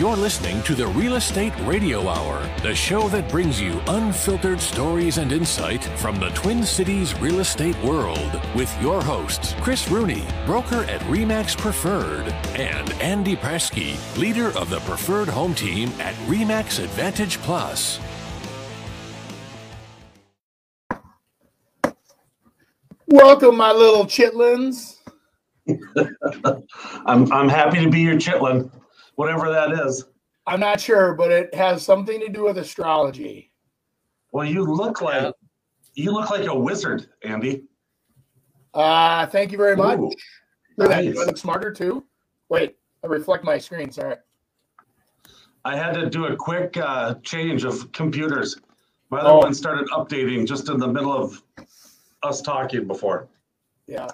You're listening to the Real Estate Radio Hour, the show that brings you unfiltered stories and insight from the Twin Cities real estate world with your hosts, Chris Rooney, broker at REMAX Preferred, and Andy Presky, leader of the Preferred Home Team at REMAX Advantage Plus. Welcome, my little chitlins. I'm I'm happy to be your chitlin, whatever that is. I'm not sure, but it has something to do with astrology. Well, you look like you look like a wizard, Andy. Uh, thank you very much. Ooh, Look that. nice. Do I look smarter too? Wait, I reflect my screen. Sorry. I had to do a quick uh, change of computers. My other Oh. one started updating just in the middle of us talking before. Yeah.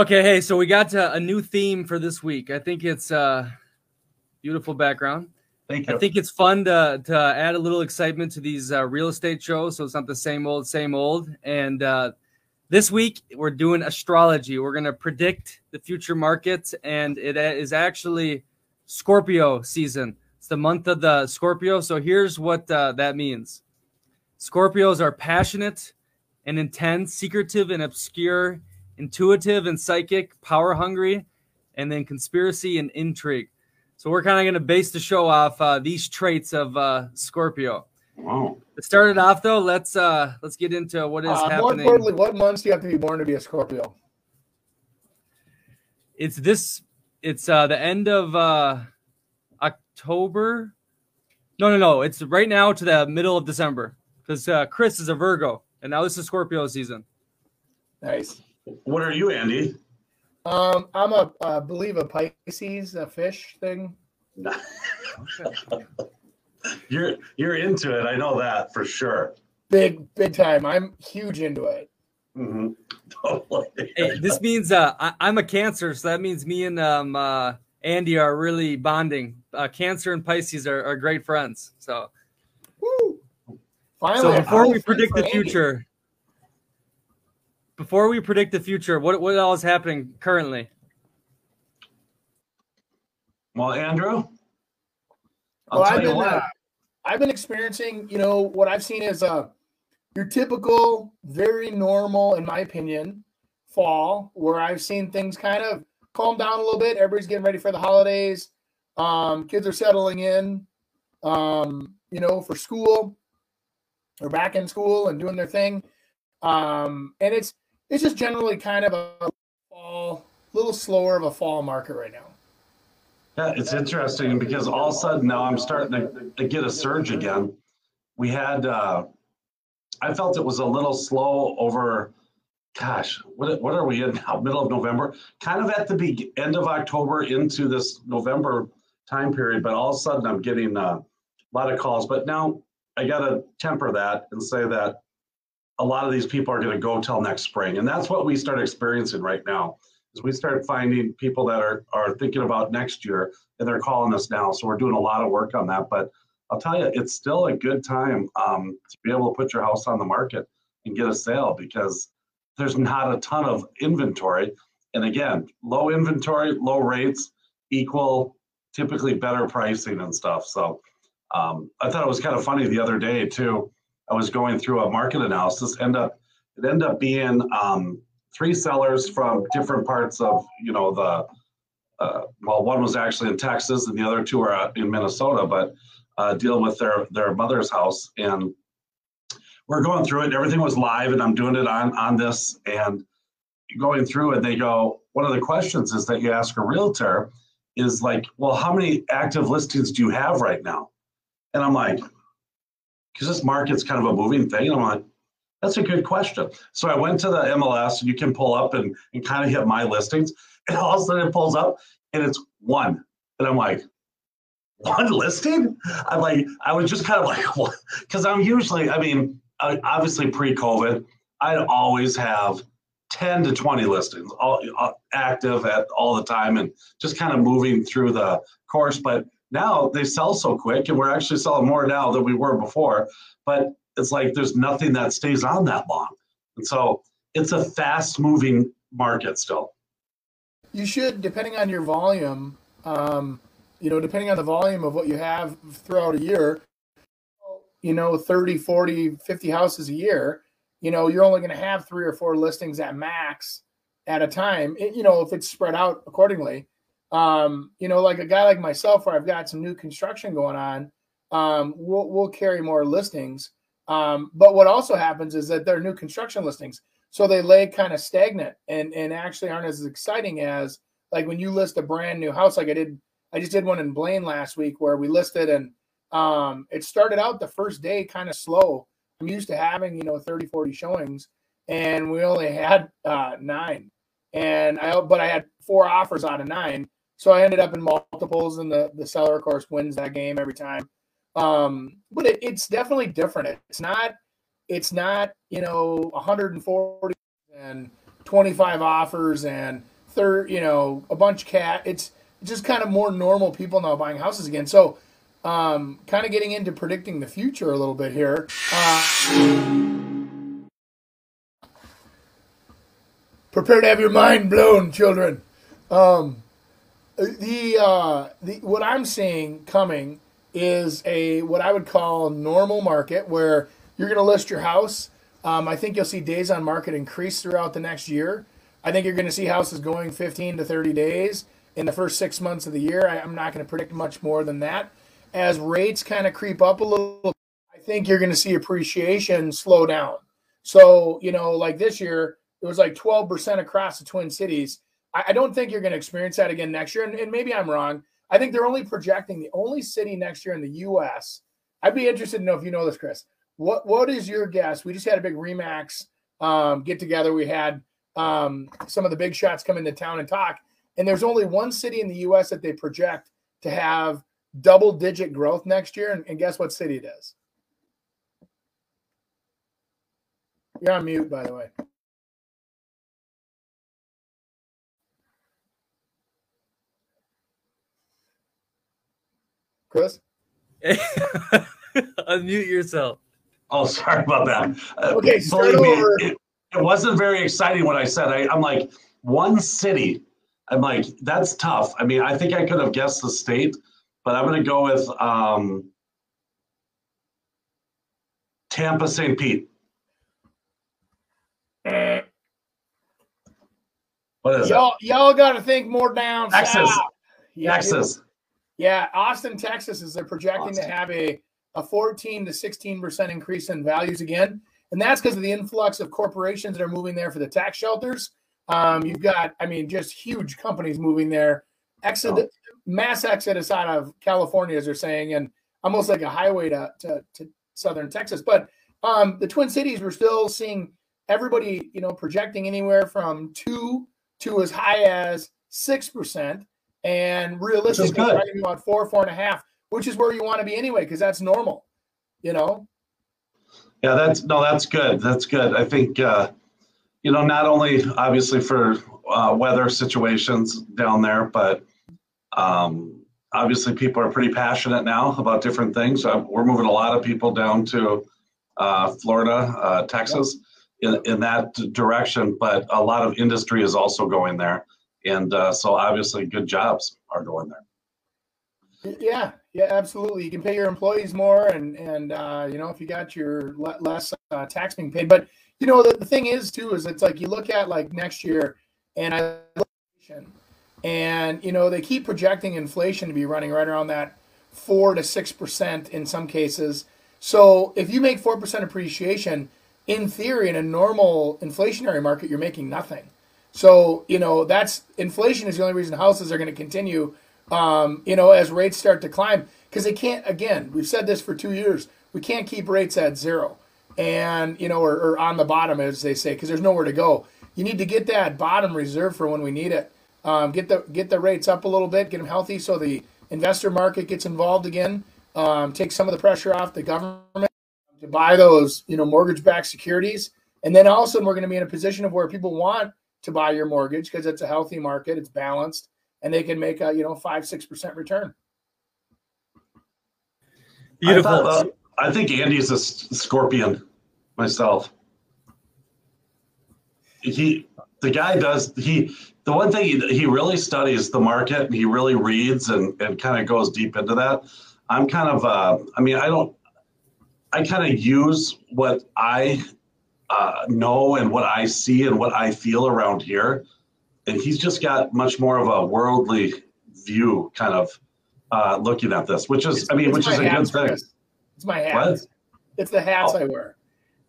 Okay, hey, so we got a new theme for this week. I think it's uh beautiful background. Thank you. I think it's fun to to add a little excitement to these uh, real estate shows, so it's not the same old, same old. And uh, this week we're doing astrology. We're gonna predict the future market, and it is actually Scorpio season. It's the month of the Scorpio. So here's what uh, that means: Scorpios are passionate and intense, secretive and obscure, intuitive and psychic, power hungry, and then conspiracy and intrigue. So we're kind of going to base the show off uh, these traits of uh, Scorpio. wow. To start it off, though, let's uh, let's get into what is Uh, more happening. importantly, what months do you have to be born to be a Scorpio? It's this. It's uh, the end of uh, October. No, no, no. It's right now to the middle of December because uh, Chris is a Virgo, and now this is Scorpio season. Nice. What are you, Andy? Um, I'm a uh, believe a Pisces, a fish thing. You're you're into it. I know that for sure. Big, big time. I'm huge into it. hmm Totally. Hey, this means uh, I, I'm a Cancer, so that means me and um, uh, Andy are really bonding. Uh, cancer and Pisces are, are great friends. So, Woo! Finally, so a before cool we predict the Andy. future, before we predict the future, what what all is happening currently? Well, Andrew, I'll Well, tell I've you been, what. uh, I've been experiencing, you know, what I've seen is uh, your typical, very normal, in my opinion, fall where I've seen things kind of calm down a little bit. Everybody's getting ready for the holidays. Um, kids are settling in, um, you know, for school or back in school and doing their thing. Um, and it's it's just generally kind of a fall, little slower of a fall market right now. Yeah, it's interesting because all of a sudden now I'm starting to, to get a surge again. We had, uh, I felt it was a little slow over, gosh, what, what are we in now? Middle of November, kind of at the be- end of October into this November time period. But all of a sudden I'm getting uh, a lot of calls. But now I got to temper that and say that a lot of these people are going to go till next spring. And that's what we start experiencing right now is we start finding people that are, are thinking about next year and they're calling us now. So we're doing a lot of work on that. But I'll tell you, it's still a good time um, to be able to put your house on the market and get a sale because there's not a ton of inventory. And again, low inventory, low rates equal typically better pricing and stuff. So um, I thought it was kind of funny the other day too. I was going through a market analysis. End up it ended up being um, three sellers from different parts of you know the uh, well one was actually in texas and the other two are in minnesota but uh, dealing with their their mother's house and we're going through it and everything was live and i'm doing it on on this and going through it they go one of the questions is that you ask a realtor is like well how many active listings do you have right now and i'm like because this market's kind of a moving thing i'm like that's a good question. So I went to the MLS and you can pull up and, and kind of hit my listings. And all of a sudden it pulls up and it's one. And I'm like, one listing? I'm like, I was just kind of like? Because I'm usually, I mean, obviously pre COVID, I'd always have 10 to 20 listings all uh, active at all the time and just kind of moving through the course. But now they sell so quick and we're actually selling more now than we were before. But it's like there's nothing that stays on that long. And so it's a fast moving market still. You should, depending on your volume, um, you know, depending on the volume of what you have throughout a year, you know, 30, 40, 50 houses a year, you know, you're only going to have three or four listings at max at a time, it, you know, if it's spread out accordingly. Um, you know, like a guy like myself, where I've got some new construction going on, um, we'll, we'll carry more listings. Um, but what also happens is that they're new construction listings. So they lay kind of stagnant and, and actually aren't as exciting as like when you list a brand new house, like I did, I just did one in Blaine last week where we listed and um, it started out the first day kind of slow. I'm used to having, you know, 30, 40 showings and we only had uh, nine. And I, but I had four offers out of nine. So I ended up in multiples and the, the seller, of course, wins that game every time. Um, but it, it's definitely different. It's not, it's not, you know, 140 and 25 offers and third, you know, a bunch of cat. It's just kind of more normal people now buying houses again. So, um, kind of getting into predicting the future a little bit here. Uh, prepare to have your mind blown, children. Um, the uh, the what I'm seeing coming is a what I would call normal market where you're going to list your house. Um, I think you'll see days on market increase throughout the next year. I think you're going to see houses going 15 to 30 days in the first six months of the year. I, am not going to predict much more than that. As rates kind of creep up a little, I think you're going to see appreciation slow down. So, you know, like this year, it was like 12% across the Twin Cities. I, I don't think you're going to experience that again next year. And, and maybe I'm wrong. I think they're only projecting the only city next year in the U.S. I'd be interested to know if you know this, Chris. What What is your guess? We just had a big Remax um, get together. We had um, some of the big shots come into town and talk. And there's only one city in the U.S. that they project to have double digit growth next year. And, and guess what city it is? You're on mute, by the way. Chris? Unmute yourself. Oh, sorry about that. Uh, okay, start over. It, it, wasn't very exciting what I said. I, I'm like, one city. I'm like, that's tough. I mean, I think I could have guessed the state, but I'm going to go with um, Tampa, St. Pete. Eh. What is y'all, it? Y'all got to think more down Texas. south. Yeah, Texas. Yeah, Austin, Texas is they're projecting Austin. to have a, a 14 to 16% increase in values again. And that's because of the influx of corporations that are moving there for the tax shelters. Um, you've got, I mean, just huge companies moving there. Exit, oh. mass exodus out of California, as they're saying, and almost like a highway to, to, to southern Texas. But um, the Twin Cities, we're still seeing everybody, you know, projecting anywhere from two to as high as six percent and realistically, probably about four, four and a half, which is where you want to be anyway, because that's normal, you know. Yeah, that's no, that's good. That's good. I think uh, you know not only obviously for uh, weather situations down there, but um, obviously people are pretty passionate now about different things. Uh, we're moving a lot of people down to uh, Florida, uh, Texas, in, in that direction, but a lot of industry is also going there. And uh, so obviously good jobs are going there. Yeah, yeah, absolutely. You can pay your employees more, and and uh, you know if you got your less uh, tax being paid. But you know the, the thing is too is it's like you look at like next year, and I and you know they keep projecting inflation to be running right around that four to six percent in some cases. So if you make four percent appreciation, in theory, in a normal inflationary market, you're making nothing. So, you know, that's inflation is the only reason houses are going to continue, um, you know, as rates start to climb. Because they can't, again, we've said this for two years, we can't keep rates at zero and, you know, or, or on the bottom, as they say, because there's nowhere to go. You need to get that bottom reserve for when we need it. Um, get the get the rates up a little bit, get them healthy, so the investor market gets involved again. Um, take some of the pressure off the government to buy those, you know, mortgage-backed securities, and then all of a sudden we're going to be in a position of where people want to buy your mortgage because it's a healthy market, it's balanced, and they can make a you know five six percent return. Beautiful. I, thought, uh, I think Andy's a scorpion myself. He the guy does he the one thing he, he really studies the market and he really reads and, and kind of goes deep into that i'm kind of uh, i mean i don't i kind of use what i uh, know and what i see and what i feel around here and he's just got much more of a worldly view kind of uh, looking at this which is It's- i mean which is a good thing It's my hats. What? It's the hats Oh. I wear.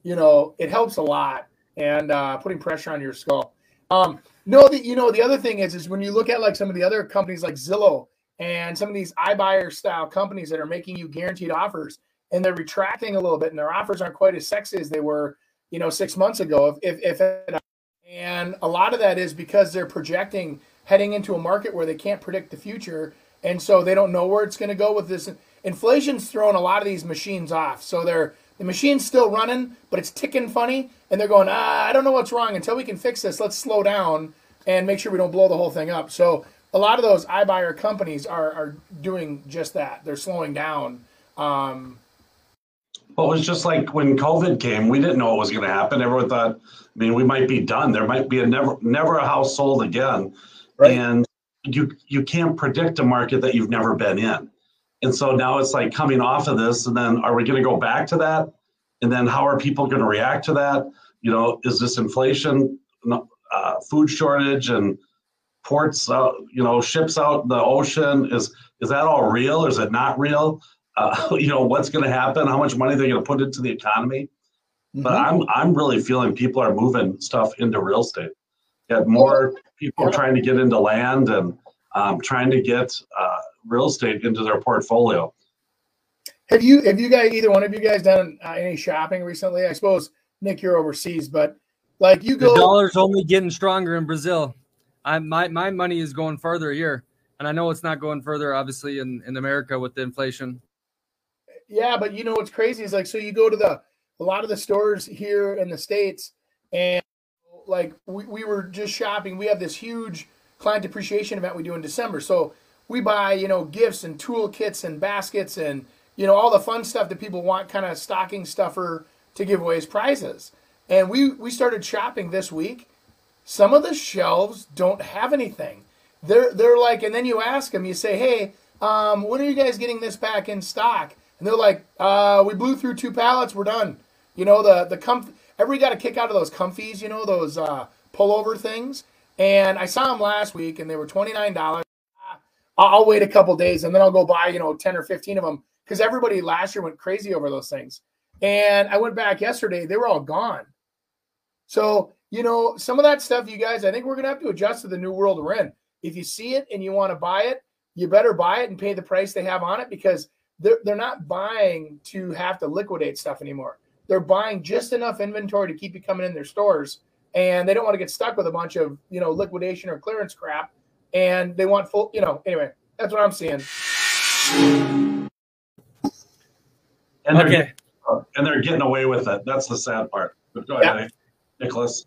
You know, it helps a lot and uh, putting pressure on your skull. Um, no, the, you know, the other thing is, is when you look at like some of the other companies like Zillow and some of these iBuyer style companies that are making you guaranteed offers and they're retracting a little bit and their offers aren't quite as sexy as they were, you know, six months ago. If, if, if and a lot of that is because they're projecting heading into a market where they can't predict the future. And so they don't know where it's going to go with this. Inflation's throwing a lot of these machines off. So they're, the machine's still running, but it's ticking funny. And they're going, ah, I don't know what's wrong. Until we can fix this, let's slow down and make sure we don't blow the whole thing up. So a lot of those iBuyer companies are, are doing just that. They're slowing down. Um, Well, it was just like when COVID came, we didn't know what was going to happen. Everyone thought, I mean, we might be done. There might be a never, never a house sold again, Right. and you you can't predict a market that you've never been in. And so now it's like coming off of this, and then are we going to go back to that? And then how are people going to react to that? You know, is this inflation, uh, food shortage, and ports, uh, you know, ships out in the ocean? Is is that all real? Or is it not real? Uh, you know, what's going to happen? How much money they're going to put into the economy? But I'm I'm really feeling people are moving stuff into real estate. Got more people Yeah. trying to get into land and um, trying to get uh, real estate into their portfolio. Have you have you guys either one of you guys done uh, any shopping recently? I suppose Nick, you're overseas, but like you The go, dollar's only getting stronger in Brazil. I my my money is going further here, and I know it's not going further, obviously, in in America with the inflation. Yeah. But you know what's crazy is like so you go to the a lot of the stores here in the states, and like we, we were just shopping. We have this huge client appreciation event we do in December, so we buy you know gifts and tool kits and baskets and you know all the fun stuff that people want, kind of stocking stuffer to give away as prizes. And we we started shopping this week. Some of the shelves don't have anything. They're they're like, and then you ask them, you say, hey, um, when are you guys getting this back in stock? And they're like, uh, we blew through two pallets, we're done. You know the the comf. Everybody got a kick out of those comfies, you know those uh, pullover things. And I saw them last week, and they were twenty nine dollars. I'll wait a couple days, and then I'll go buy you know ten or fifteen of them because everybody last year went crazy over those things. And I went back yesterday; they were all gone. So, you know, some of that stuff, you guys, I think we're to have to adjust to the new world we're in. If you see it and you want to buy it, you better buy it and pay the price they have on it because they're, they're not buying to have to liquidate stuff anymore. They're buying just enough inventory to keep you coming in their stores. And they don't want to get stuck with a bunch of, you know, liquidation or clearance crap. And they want full, you know, anyway, that's what I'm seeing. And they're, Okay, uh, and they're getting away with it. That's the sad part. But go Yeah. ahead, Nicholas.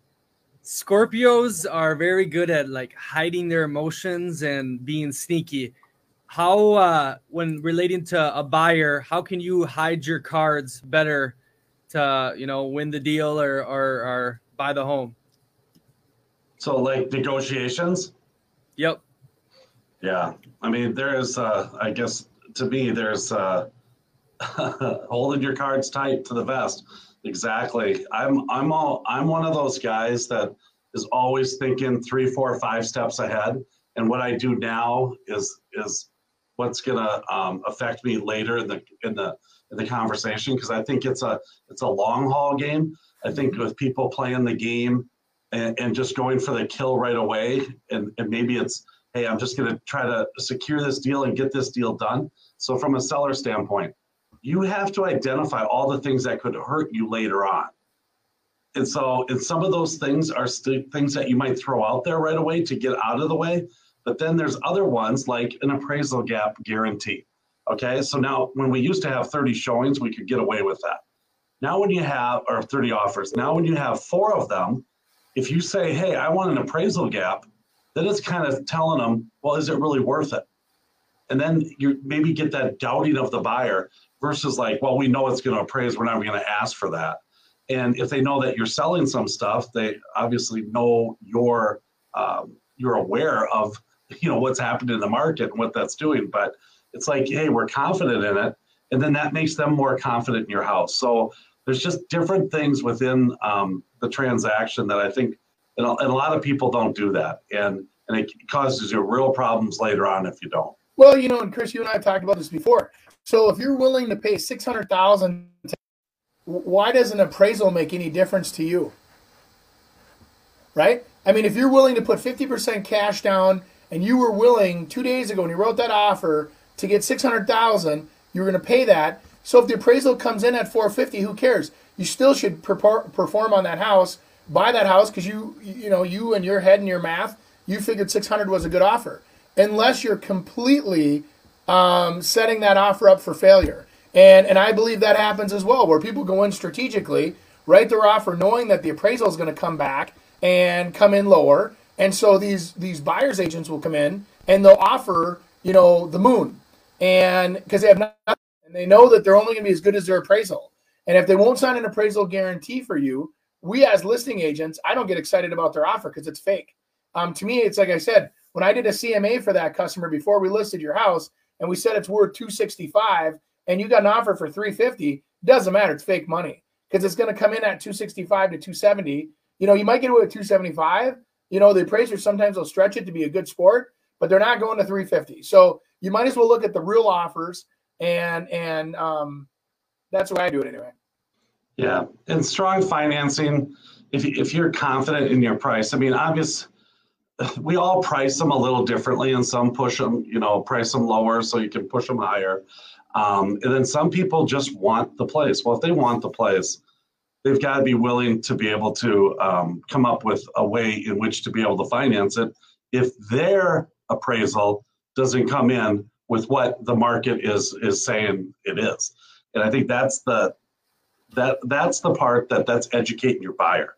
Scorpios are very good at like hiding their emotions and being sneaky. How, uh, when relating to a buyer, how can you hide your cards better to you know win the deal or or, or buy the home? So, like negotiations. Yep. Yeah, I mean, there is, uh, I guess, to me, there's uh, holding your cards tight to the vest. Exactly. I'm, I'm all, I'm one of those guys that is always thinking three, four, five steps ahead. And what I do now is, is what's gonna um, affect me later in the, in the, in the conversation. Because I think it's a, it's a long haul game. I think with people playing the game and, and just going for the kill right away, and, and maybe it's hey, I'm just going to try to secure this deal and get this deal done. So, from a seller standpoint, you have to identify all the things that could hurt you later on. And so, and some of those things are st- things that you might throw out there right away to get out of the way. But then there's other ones like an appraisal gap guarantee. Okay. So now, when we used to have 30 showings, we could get away with that. Now, when you have, or 30 offers, now when you have four of them, if you say, hey, I want an appraisal gap, then it's kind of telling them, well, is it really worth it? And then you maybe get that doubting of the buyer versus like, well, we know it's going to appraise. We're not going to ask for that. And if they know that you're selling some stuff, they obviously know you're um, you're aware of you know what's happened in the market and what that's doing. But it's like, hey, we're confident in it, and then that makes them more confident in your house. So there's just different things within um, the transaction that I think, and a, lot of people don't do that, and and it causes you real problems later on if you don't. Well, you know, and Chris, you and I have talked about this before. So if you're willing to pay six hundred thousand, why does an appraisal make any difference to you? Right? I mean, if you're willing to put fifty percent cash down, and you were willing two days ago, when you wrote that offer to get six hundred thousand, you were going to pay that. So if the appraisal comes in at four fifty, who cares? You still should perform on that house, buy that house because you, you know, you and your head and your math, you figured six hundred was a good offer unless you're completely um, setting that offer up for failure. And, and I believe that happens as well, where people go in strategically, write their offer knowing that the appraisal is going to come back and come in lower. And so these, these buyer's agents will come in and they'll offer, you know, the moon. And because they have nothing, and they know that they're only going to be as good as their appraisal. And if they won't sign an appraisal guarantee for you, we as listing agents, I don't get excited about their offer because it's fake. Um, to me, it's like I said, when I did a CMA for that customer before we listed your house and we said it's worth 265 and you got an offer for 350, doesn't matter. It's fake money because it's going to come in at 265 to 270. You know, you might get away with 275. You know, the appraisers sometimes will stretch it to be a good sport, but they're not going to 350. So you might as well look at the real offers and and um, that's the way I do it anyway. Yeah, and strong financing. If if you're confident in your price, I mean, obvious we all price them a little differently, and some push them, you know, price them lower so you can push them higher. Um, and then some people just want the place. Well, if they want the place, they've got to be willing to be able to um, come up with a way in which to be able to finance it. If their appraisal doesn't come in with what the market is is saying it is, and I think that's the that that's the part that that's educating your buyer.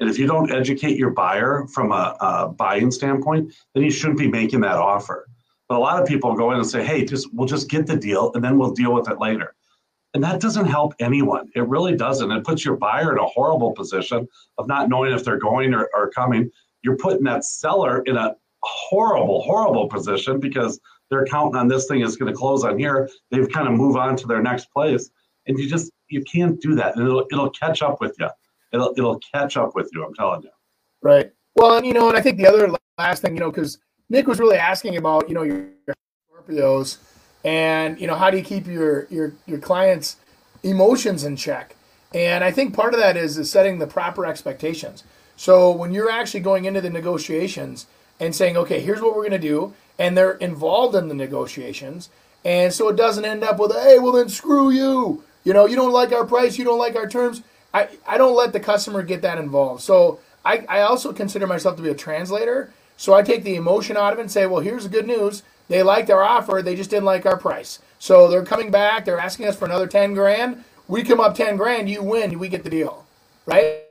And if you don't educate your buyer from a, a buying standpoint, then you shouldn't be making that offer. But a lot of people go in and say, "Hey, just we'll just get the deal, and then we'll deal with it later." And that doesn't help anyone. It really doesn't. It puts your buyer in a horrible position of not knowing if they're going or, or coming. You're putting that seller in a horrible, horrible position because they're counting on this thing is going to close on here. They've kind of move on to their next place, and you just you can't do that. And it'll it'll catch up with you it'll it'll catch up with you. I'm telling you. Right. Well, and you know, and I think the other last thing, you know, because Nick was really asking about, you know, your, your Scorpios, and you know, how do you keep your your your clients' emotions in check? And I think part of that is is setting the proper expectations. So when you're actually going into the negotiations and saying, okay, here's what we're going to do, and they're involved in the negotiations, and so it doesn't end up with, hey, well then screw you. You know, you don't like our price, you don't like our terms. I, I don't let the customer get that involved. So I, I also consider myself to be a translator. So I take the emotion out of it and say, well, here's the good news. They liked our offer, they just didn't like our price. So they're coming back, they're asking us for another 10 grand. We come up 10 grand, you win, we get the deal. Right?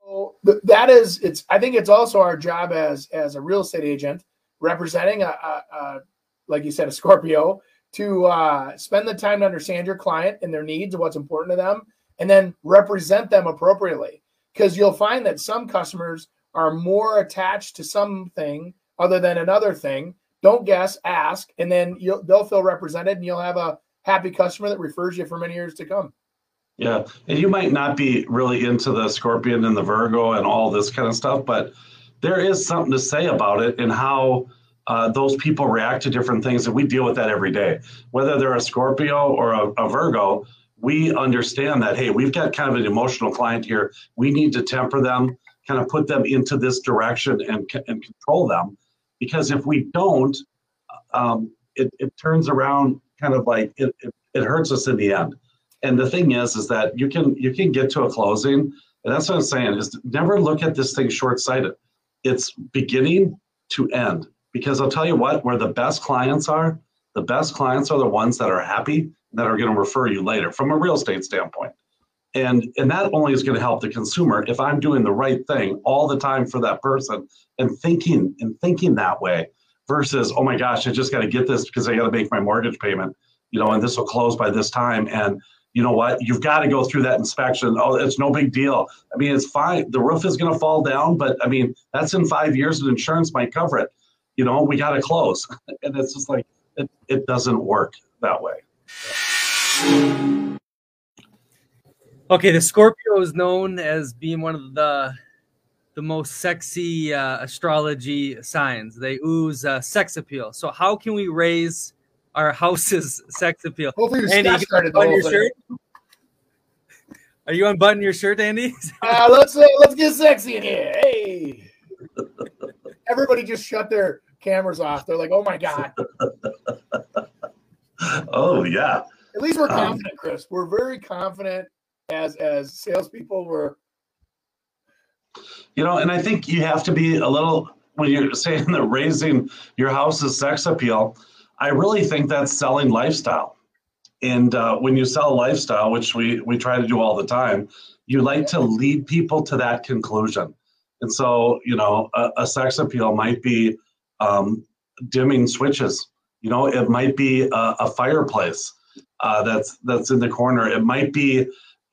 So that is it's I think it's also our job as as a real estate agent representing a, a, a like you said, a Scorpio, to uh, spend the time to understand your client and their needs and what's important to them and then represent them appropriately. Because you'll find that some customers are more attached to something other than another thing. Don't guess, ask, and then they'll feel represented, and you'll have a happy customer that refers you for many years to come. Yeah, and you might not be really into the Scorpion and the Virgo and all this kind of stuff, but there is something to say about it and how uh, those people react to different things, and we deal with that every day. Whether they're a Scorpio or a, a Virgo, we understand that hey we've got kind of an emotional client here we need to temper them kind of put them into this direction and, and control them because if we don't um, it, it turns around kind of like it, it, it hurts us in the end and the thing is is that you can you can get to a closing and that's what i'm saying is never look at this thing short-sighted it's beginning to end because i'll tell you what where the best clients are the best clients are the ones that are happy that are going to refer you later from a real estate standpoint. And, and that only is going to help the consumer if I'm doing the right thing all the time for that person and thinking and thinking that way versus, oh my gosh, I just got to get this because I got to make my mortgage payment, you know, and this will close by this time. And, you know what? You've got to go through that inspection. Oh, it's no big deal. I mean, it's fine. The roof is going to fall down, but I mean, that's in five years and insurance might cover it. You know, we got to close. And it's just like, it, it doesn't work that way. Okay, the Scorpio is known as being one of the the most sexy uh, astrology signs. They ooze uh, sex appeal. So how can we raise our house's sex appeal? Hopefully, your Andy, Andy, you started the whole your thing. shirt. Are you unbuttoning your shirt, Andy? Uh, let's uh, let's get sexy in here. Hey, everybody just shut their cameras off. They're like, "Oh my god!" Oh, yeah. At least we're Um, confident, Chris. We're very confident as as salespeople. We're You know, and I think you have to be a little when you're saying that raising your house's sex appeal. I really think that's selling lifestyle. And uh, when you sell lifestyle, which we we try to do all the time, you like to lead people to that conclusion. And so, you know, a, a sex appeal might be um, dimming switches. You know, it might be a, a fireplace uh, that's that's in the corner. It might be,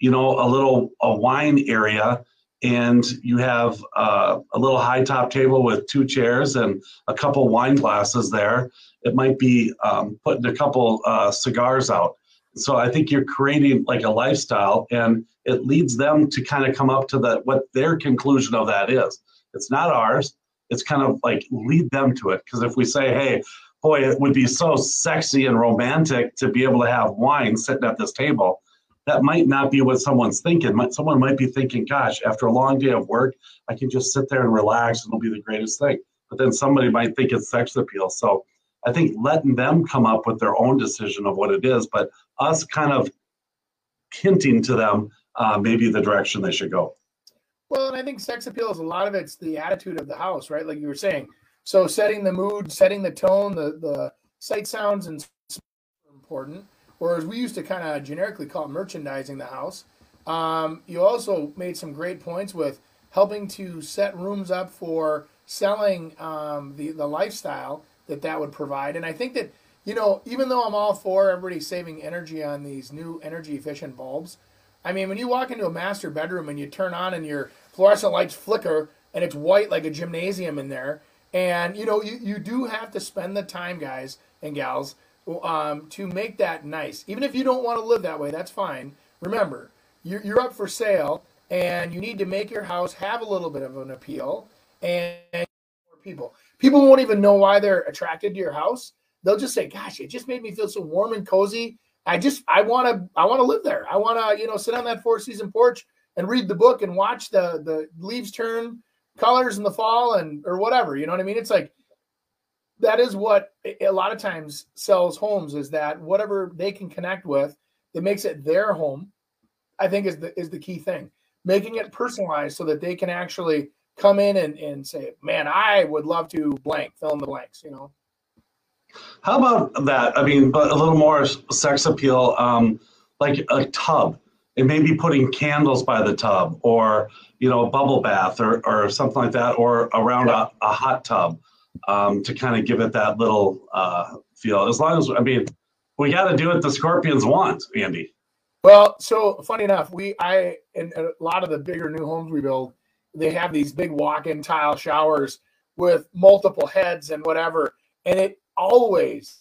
you know, a little a wine area and you have uh, a little high top table with two chairs and a couple wine glasses there. It might be um, putting a couple uh, cigars out. So I think you're creating like a lifestyle, and it leads them to kind of come up to the what their conclusion of that is. It's not ours. It's kind of like lead them to it. Because if we say, "Hey, boy, it would be so sexy and romantic to be able to have wine sitting at this table," that might not be what someone's thinking. Someone might be thinking, gosh, after a long day of work, I can just sit there and relax and it'll be the greatest thing. But then somebody might think it's sex appeal. So I think letting them come up with their own decision of what it is, but us kind of hinting to them uh, maybe the direction they should go. well, and I think sex appeal is a lot of it's the attitude of the house, right? Like you were saying. So setting the mood, setting the tone, the the sight sounds and smells are as we used to kind of generically call it merchandising the house. Um, you also made some great points with helping to set rooms up for selling um, the the lifestyle that that would provide. And I think that you know, even though I'm all for everybody saving energy on these new energy efficient bulbs, I mean, when you walk into a master bedroom and you turn on and your fluorescent lights flicker and it's white like a gymnasium in there, and you know, you, you do have to spend the time, guys and gals, um, to make that nice. Even if you don't want to live that way, that's fine. Remember, you're, you're up for sale and you need to make your house have a little bit of an appeal and people. People won't even know why they're attracted to your house. They'll just say, "Gosh, it just made me feel so warm and cozy. I just I want to I want to live there. I want to, you know, sit on that four season porch and read the book and watch the the leaves turn colors in the fall and or whatever. You know what I mean? It's like that is what a lot of times sells homes is that whatever they can connect with that makes it their home. I think is the is the key thing. Making it personalized so that they can actually come in and, and say, Man, I would love to blank, fill in the blanks, you know. How about that? I mean, but a little more sex appeal, um, like a tub, and maybe putting candles by the tub, or you know, a bubble bath, or or something like that, or around a, a hot tub, um, to kind of give it that little uh, feel. As long as I mean, we got to do what the Scorpions want, Andy. Well, so funny enough, we I in a lot of the bigger new homes we build, they have these big walk-in tile showers with multiple heads and whatever, and it always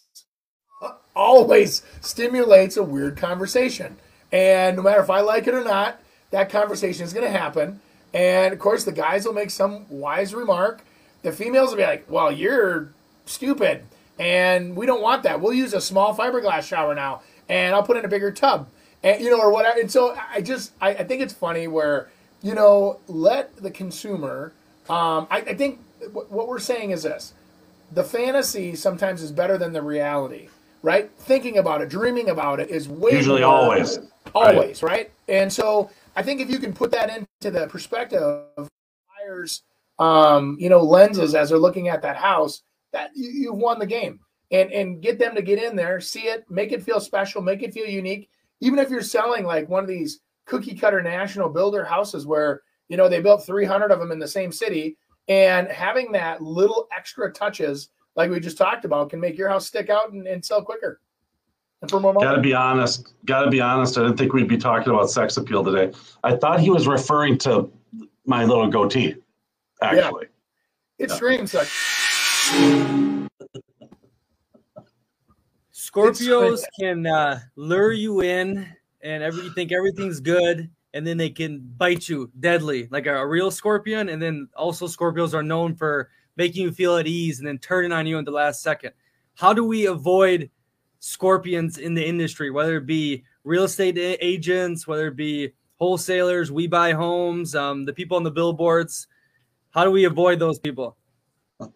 always stimulates a weird conversation. And no matter if I like it or not, that conversation is going to happen. And of course, the guys will make some wise remark. The females will be like, "Well, you're stupid, and we don't want that. We'll use a small fiberglass shower now, and I'll put in a bigger tub, and you know, or whatever." And so I just, I, I think it's funny where you know, let the consumer. Um, I, I think what what we're saying is this: the fantasy sometimes is better than the reality, right? Thinking about it, dreaming about it is way Usually, always. always right and so i think if you can put that into the perspective of buyers um you know lenses as they're looking at that house that you, you've won the game and and get them to get in there see it make it feel special make it feel unique even if you're selling like one of these cookie cutter national builder houses where you know they built 300 of them in the same city and having that little extra touches like we just talked about can make your house stick out and, and sell quicker And for more. Got to be honest. Got to be honest. I didn't think we'd be talking about sex appeal today. I thought he was referring to my little goatee. Actually, It screams sex. Scorpios can uh, lure you in, and every, you think everything's good, and then they can bite you deadly, like a, a real scorpion. And then also, Scorpios are known for making you feel at ease and then turning on you in the last second. How do we avoid scorpions in the industry, whether it be real estate agents, whether it be wholesalers, we buy homes, um, the people on the billboards? How do we avoid those people? Uh,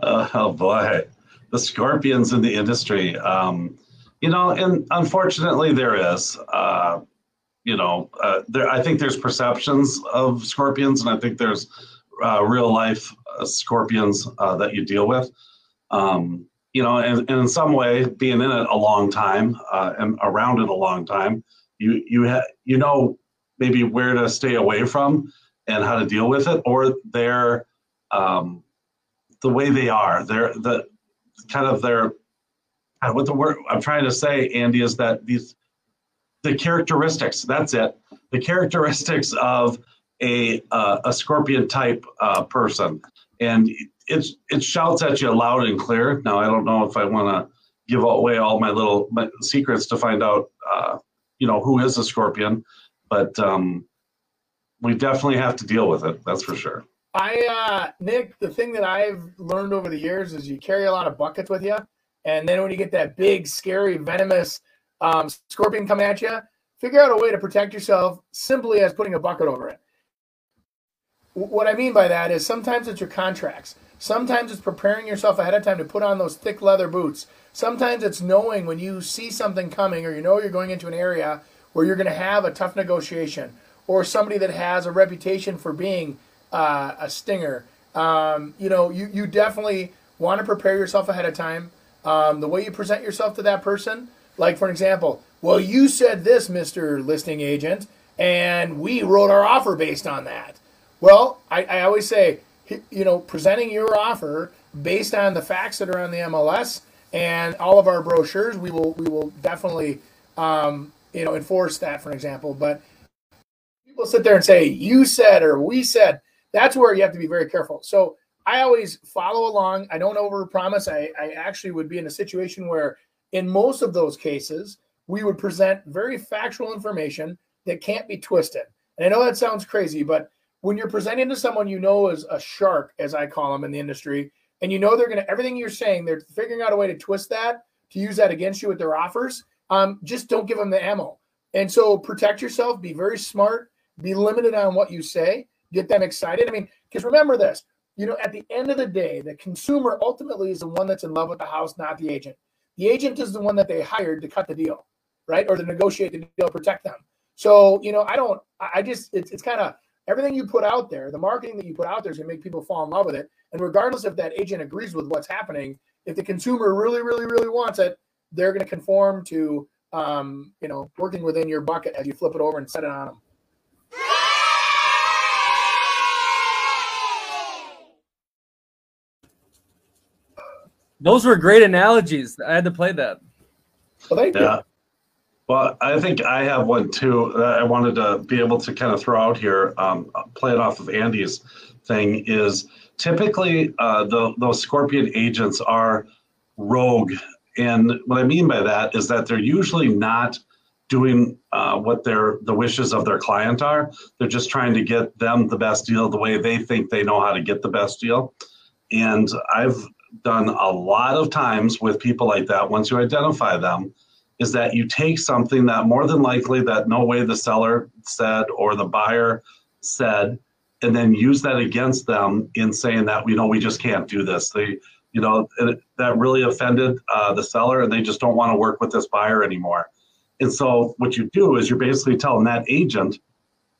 oh boy, the scorpions in the industry. Um, you know, and unfortunately, there is. Uh, you know, uh, there. I think there's perceptions of scorpions, and I think there's uh, real life uh, scorpions uh, that you deal with. Um, you know, and, and in some way, being in it a long time uh, and around it a long time, you you ha- you know maybe where to stay away from and how to deal with it, or they're um, the way they are. They're the kind of their uh, what the word I'm trying to say, Andy, is that these the characteristics. That's it. The characteristics of a uh, a scorpion type uh, person, and it's it shouts at you loud and clear. Now I don't know if I want to give away all my little my secrets to find out, uh, you know, who is a scorpion, but um, we definitely have to deal with it. That's for sure. I uh Nick, the thing that I've learned over the years is you carry a lot of buckets with you, and then when you get that big, scary, venomous um, scorpion coming at you, figure out a way to protect yourself simply as putting a bucket over it. What I mean by that is sometimes it's your contracts. Sometimes it's preparing yourself ahead of time to put on those thick leather boots. Sometimes it's knowing when you see something coming or you know you're going into an area where you're going to have a tough negotiation or somebody that has a reputation for being uh, a stinger. Um, you know, you, you definitely want to prepare yourself ahead of time. Um, the way you present yourself to that person, like for example, well, you said this, Mr. Listing Agent, and we wrote our offer based on that. Well, I, I always say, you know, presenting your offer based on the facts that are on the MLS and all of our brochures, we will we will definitely um, you know enforce that, for example. But people sit there and say you said or we said that's where you have to be very careful. So i always follow along. I don't over promise I, I actually would be in a situation where in most of those cases we would present very factual information that can't be twisted. And i know that sounds crazy but when you're presenting to someone you know is a shark as i call them in the industry and you know they're going to everything you're saying they're figuring out a way to twist that to use that against you with their offers um, just don't give them the ammo. And so protect yourself be very smart be limited on what you say, get them excited. I mean, because remember this, you know, at the end of the day, the consumer ultimately is the one that's in love with the house, not the agent. The agent is the one that they hired to cut the deal, right? Or to negotiate the deal, protect them. So, you know, I don't, I just, it's, it's kind of everything you put out there, the marketing that you put out there is going to make people fall in love with it. And regardless if that agent agrees with what's happening, if the consumer really, really, really wants it, they're going to conform to, um, you know, working within your bucket as you flip it over and set it on them. Those were great analogies. I had to play that. Well, thank you. Yeah. Well, I think I have one too that I wanted to be able to kind of throw out here, um, play it off of Andy's thing is typically uh, the, those scorpion agents are rogue. And what I mean by that is that they're usually not doing uh, what their the wishes of their client are. They're just trying to get them the best deal the way they think they know how to get the best deal. And I've done a lot of times with people like that. Once you identify them, is that you take something that more than likely that no way the seller said or the buyer said and then use that against them in saying that you know we just can't do this they you know it, that really offended uh, the seller and they just don't want to work with this buyer anymore and so what you do is you're basically telling that agent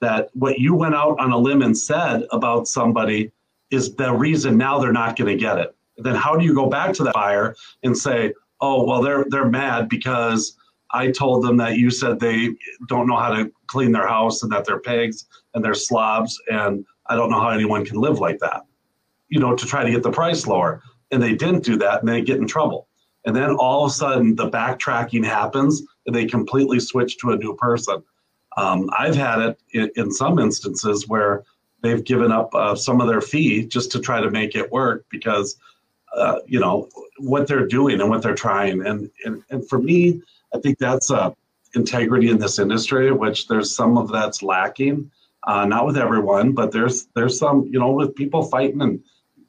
that what you went out on a limb and said about somebody is the reason now they're not going to get it then how do you go back to that buyer and say oh well they're they're mad because I told them that you said they don't know how to clean their house and that they're pigs and they're slobs and I don't know how anyone can live like that. You know, to try to get the price lower. And they didn't do that and they get in trouble. and then all of a sudden the backtracking happens and they completely switch to a new person. Um, I've had it in, in, some instances where they've given up uh, some of their fee just to try to make it work because uh, you know what they're doing and what they're trying. And and, and for me i think that's uh, integrity in this industry which there's some of that's lacking uh, not with everyone but there's there's some you know with people fighting and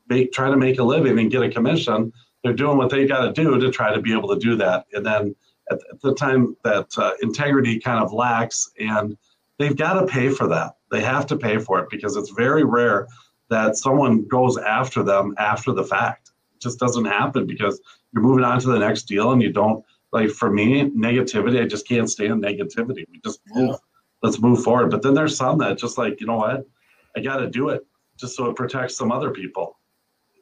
make, trying to make a living and get a commission they're doing what they got to do to try to be able to do that. And then at, at the time that uh, integrity kind of lacks and they've got to pay for that. They have to pay for it because it's very rare that someone goes after them after the fact just doesn't happen because you're moving on to the next deal and you don't like for me negativity i just can't stand negativity. We just move yeah. let's move forward. But then there's some that just like you know what? I got to do it just so it protects some other people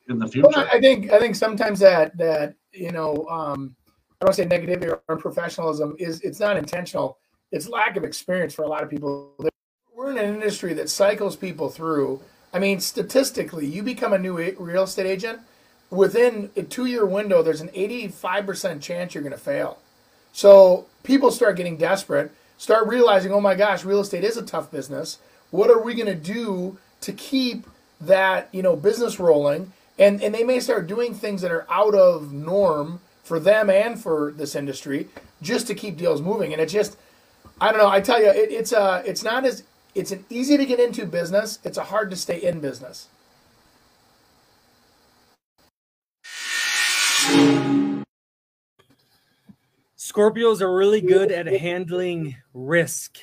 in the future. Well, i think i think sometimes that that you know um i don't say negativity or unprofessionalism is it's not intentional. It's lack of experience for a lot of people. We're in an industry that cycles people through. I mean statistically you become a new real estate agent within a two year window, there's an 85% chance you're going to fail. So people start getting desperate, start realizing, oh my gosh, real estate is a tough business. What are we going to do to keep that you know business rolling? And and they may start doing things that are out of norm for them and for this industry just to keep deals moving. And it just, I don't know. I tell you, it, it's uh, it's not as it's an easy to get into business. It's a hard to stay in business. Scorpios are really good at handling risk.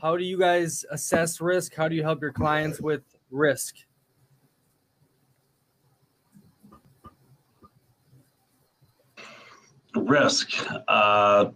How do you guys assess risk? How do you help your clients with risk? Risk. Uh,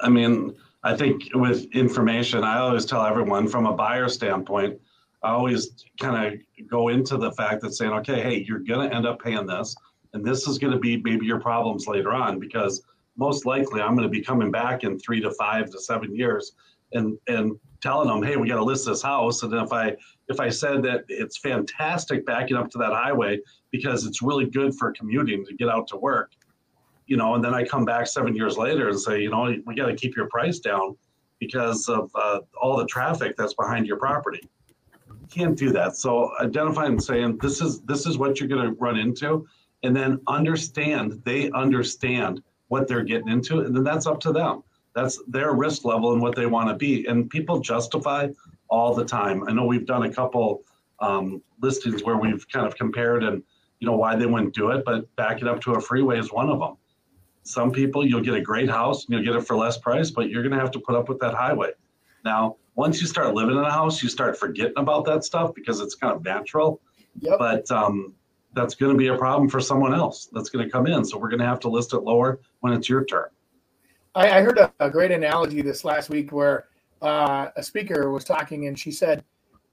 I mean, I think with information, I always tell everyone from a buyer standpoint, I always kind of go into the fact that saying, okay, hey, you're going to end up paying this, and this is going to be maybe your problems later on because most likely I'm going to be coming back in three to five to seven years and and telling them, hey, we got to list this house. And if I if I said that it's fantastic backing up to that highway because it's really good for commuting to get out to work, you know, and then I come back seven years later and say, you know, we got to keep your price down because of uh, all the traffic that's behind your property. You can't do that. So identifying and saying this is this is what you're going to run into, and then understand they understand what they're getting into, and then that's up to them. That's their risk level and what they want to be. And people justify all the time. I know we've done a couple um, listings where we've kind of compared and you know why they wouldn't do it, but back it up to a freeway is one of them. Some people you'll get a great house and you'll get it for less price, but you're going to have to put up with that highway. Now, once you start living in a house, you start forgetting about that stuff because it's kind of natural. Yep. But um, that's going to be a problem for someone else that's going to come in. So we're going to have to list it lower when it's your turn. I, I heard a, a, great analogy this last week where uh, a speaker was talking and she said,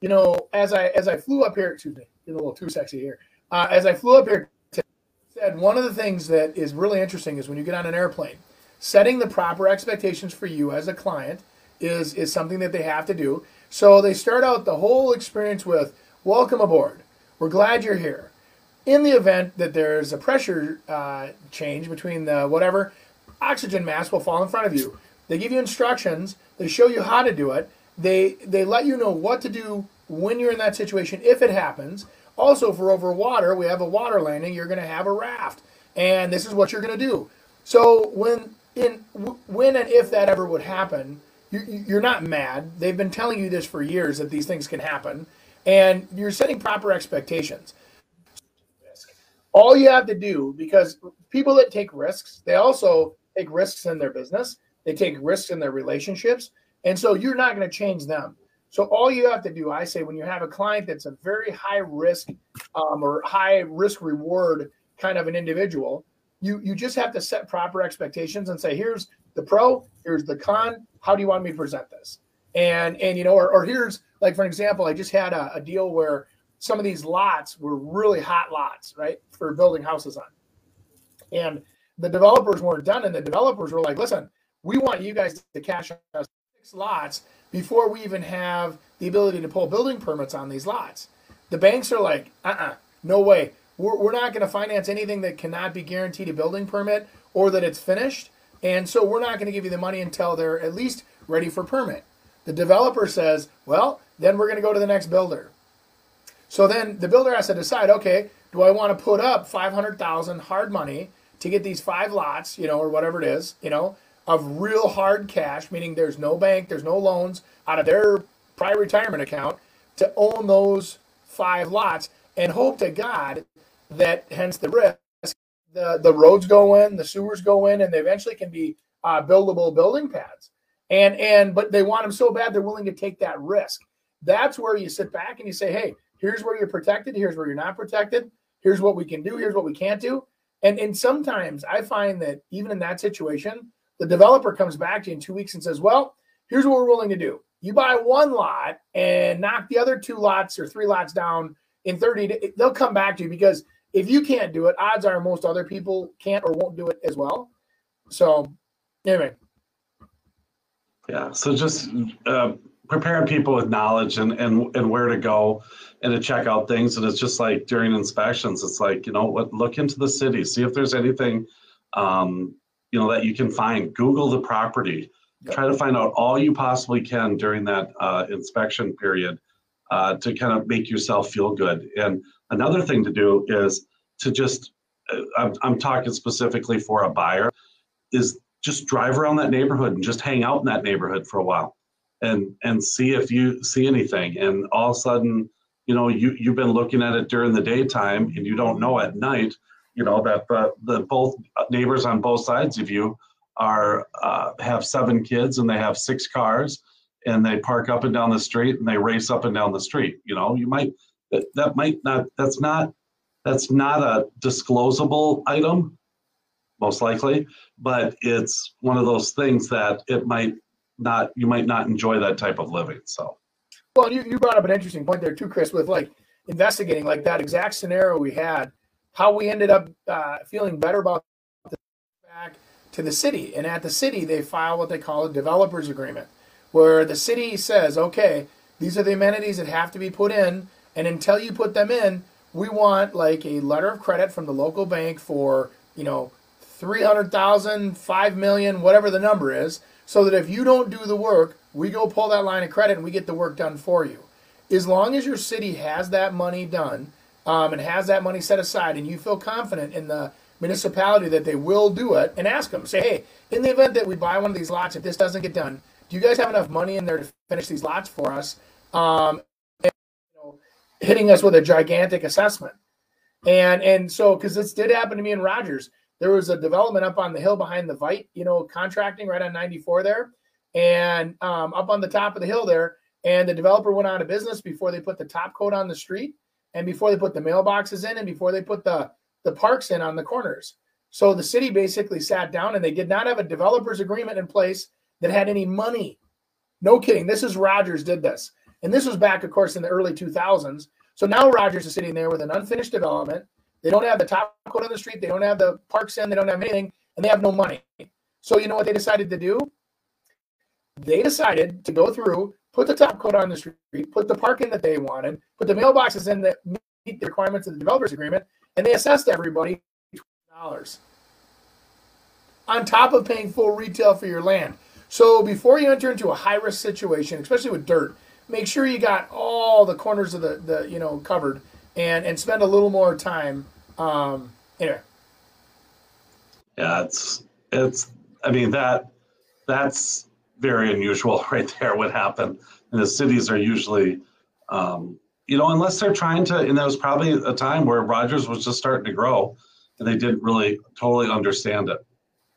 you know, as I as I flew up here, excuse me, getting a little too sexy here. Uh, as I flew up here, said one of the things that is really interesting is when you get on an airplane, setting the proper expectations for you as a client is is something that they have to do. So they start out the whole experience with "Welcome aboard. We're glad you're here." In the event that there's a pressure uh, change between the whatever, oxygen mask will fall in front of you. They give you instructions. They show you how to do it. They they let you know what to do when you're in that situation if it happens. Also, for over water, we have a water landing. You're going to have a raft, and this is what you're going to do. So when in when and if that ever would happen, you're not mad. They've been telling you this for years that these things can happen, and you're setting proper expectations all you have to do because people that take risks they also take risks in their business. They take risks in their relationships. And so you're not going to change them. So all you have to do i say when you have a client that's a very high risk um, or high risk reward kind of an individual you you just have to set proper expectations and say here's the pro here's the con how do you want me to present this? And and you know or, or here's like for example i just had a, a deal where some of these lots were really hot lots, right, for building houses on. And the developers weren't done, and the developers were like, listen, we want you guys to cash us six lots before we even have the ability to pull building permits on these lots. The banks are like, uh uh-uh, uh no way. we're, we're not going to finance anything that cannot be guaranteed a building permit or that it's finished. And so we're not going to give you the money until they're at least ready for permit. The developer says, well, then we're going to go to the next builder. So then the builder has to decide, okay, do I want to put up 500,000 hard money to get these five lots, you know, or whatever it is, you know, of real hard cash, meaning there's no bank, there's no loans out of their prior retirement account to own those five lots and hope to God that, hence the risk, the, the roads go in, the sewers go in, and they eventually can be uh, buildable building pads. And and but they want them so bad they're willing to take that risk. That's where you sit back and you say, hey, here's where you're protected, here's where you're not protected, here's what we can do, here's what we can't do. And and sometimes I find that even in that situation, the developer comes back to you in two weeks and says, Well, here's what we're willing to do. You buy one lot and knock the other two lots or three lots down in 30 days. They'll come back to you because if you can't do it, odds are most other people can't or won't do it as well. So, anyway. Yeah. So just uh, preparing people with knowledge and, and, and where to go and to check out things. And it's just like during inspections, it's like, you know, what, look into the city, see if there's anything, um, you know, that you can find. Google the property. Try to find out all you possibly can during that uh, inspection period uh, to kind of make yourself feel good. And another thing to do is to just, uh, I'm, I'm talking specifically for a buyer, is just drive around that neighborhood and just hang out in that neighborhood for a while and and see if you see anything. And all of a sudden you know you you've been looking at it during the daytime and you don't know at night you know that the, the both neighbors on both sides of you are uh, have seven kids and they have six cars and they park up and down the street and they race up and down the street. You know you might that, that might not that's not that's not a disclosable item most likely but it's one of those things that it might not you might not enjoy that type of living so. Well you, you brought up an interesting point there too chris with like investigating like that exact scenario we had how we ended up uh, feeling better about the back to the city. And at the city they file what they call a developers agreement where the city says okay these are the amenities that have to be put in and until you put them in we want like a letter of credit from the local bank for you know 300,000, 5 million, whatever the number is, so that if you don't do the work, we go pull that line of credit and we get the work done for you. As long as your city has that money done um, and has that money set aside and you feel confident in the municipality that they will do it, and ask them, say, hey, in the event that we buy one of these lots, if this doesn't get done, do you guys have enough money in there to finish these lots for us? Um, and, you know, hitting us with a gigantic assessment. And and so because this did happen to me in Rogers there was a development up on the hill behind the Vite, you know, contracting right on 94 there, and um, up on the top of the hill there. And the developer went out of business before they put the top coat on the street, and before they put the mailboxes in, and before they put the the parks in on the corners. So the city basically sat down and they did not have a developers agreement in place that had any money. No kidding. This is Rogers did this. And this was back, of course, in the early 2000s. So now Rogers is sitting there with an unfinished development they don't have the top coat on the street. They don't have the parks in. They don't have anything, and they have no money. So you know what they decided to do? They decided to go through, put the top coat on the street, put the parking that they wanted, put the mailboxes in that meet the requirements of the developers agreement, and they assessed everybody dollars on top of paying full retail for your land. So before you enter into a high risk situation, especially with dirt, make sure you got all the corners of the, the you know covered and and spend a little more time um, anyway. Yeah, it's it's. I mean that that's very unusual right there. What happened? And the cities are usually, um, you know, unless they're trying to. And that was probably a time where Rogers was just starting to grow, and they didn't really totally understand it.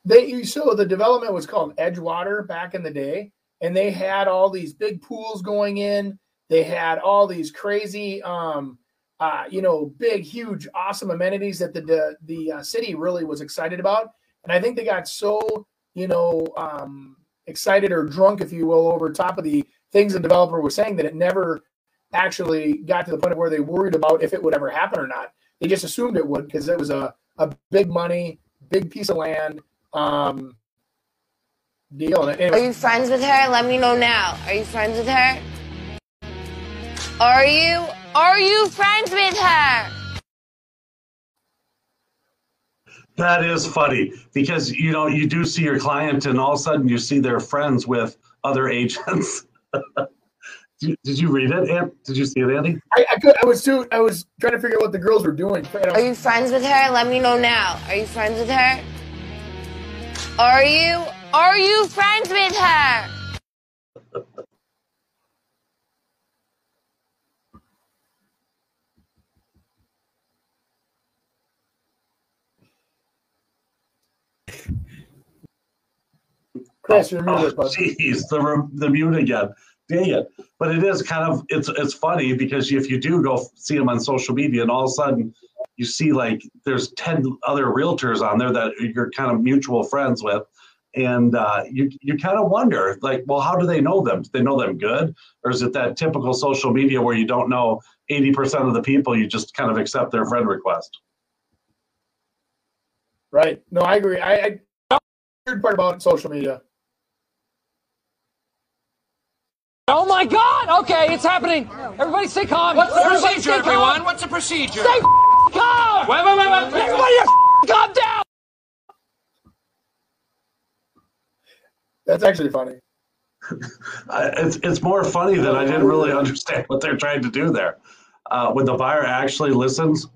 They so the development was called Edgewater back in the day, and they had all these big pools going in. They had all these crazy um, uh, you know, big, huge, awesome amenities that the the, the uh, city really was excited about. And I think they got so you know um, excited or drunk, if you will, over top of the things the developer was saying that it never actually got to the point of where they worried about if it would ever happen or not. They just assumed it would because it was a, a big money, big piece of land um, deal. Anyway. Are you friends with her? Let me know now. Are you friends with her? Are you? Are you friends with her? That is funny because you know you do see your client, and all of a sudden you see their friends with other agents. did, did, you read it? Aunt? Did you see it, Andy? I, I could. I was too. I was trying to figure out what the girls were doing. Are you friends with her? Let me know now. Are you friends with her? Are you? Are you friends with her? Chris, you're muted. Oh, jeez, the the mute again. Dang it! But it is kind of it's it's funny because if you do go see them on social media, and all of a sudden you see like there's ten other realtors on there that you're kind of mutual friends with, and uh, you you kind of wonder like, well, how do they know them? Do they know them good, or is it that typical social media where you don't know eighty percent of the people, you just kind of accept their friend request? Right. No, I agree. I, I weird part about social media Oh my God! Okay, it's happening. Everybody stay calm. What's the Everybody procedure, everyone? What's the procedure? Stay calm. Wait, wait, wait, wait. Everybody, calm down. That's actually funny. it's it's more funny than I didn't really understand what they're trying to do there. Uh, when the buyer actually listens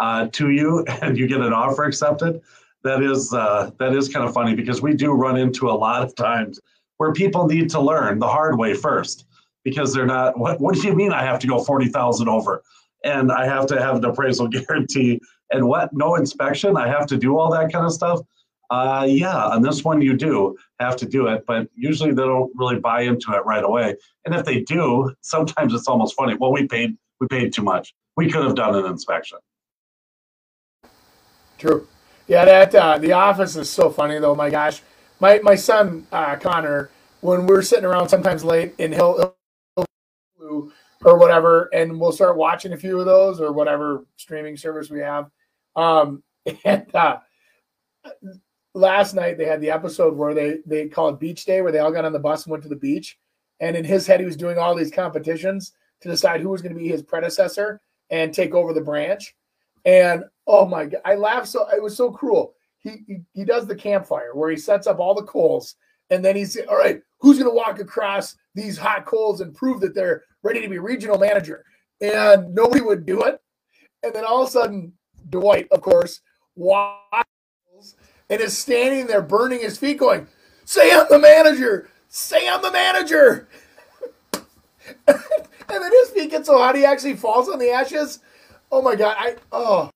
uh, to you and you get an offer accepted, that is uh, that is kind of funny because we do run into a lot of times where people need to learn the hard way first because they're not what, what do you mean i have to go 40000 over and i have to have an appraisal guarantee and what no inspection? I have to do all that kind of stuff? Uh, yeah on this one you do have to do it but usually they don't really buy into it right away. And if they do sometimes it's almost funny well we paid we paid too much. We could have done an inspection true yeah that uh, the office is so funny though my gosh my my son uh, Connor, when we're sitting around sometimes late, he'll, he'll or whatever, and we'll start watching a few of those or whatever streaming service we have. Um, and uh, last night they had the episode where they they call it Beach Day, where they all got on the bus and went to the beach. And in his head, he was doing all these competitions to decide who was going to be his predecessor and take over the branch. And oh my god, I laughed so it was so cruel. He, he, he does the campfire where he sets up all the coals and then he's all right who's to walk across these hot coals and prove that they're ready to be regional manager? And nobody would do it. And then all of a sudden dwight of course walks and is standing there burning his feet going say i'm the manager! Say i'm the manager! And then his feet get so hot he actually falls on the ashes. Oh my god i oh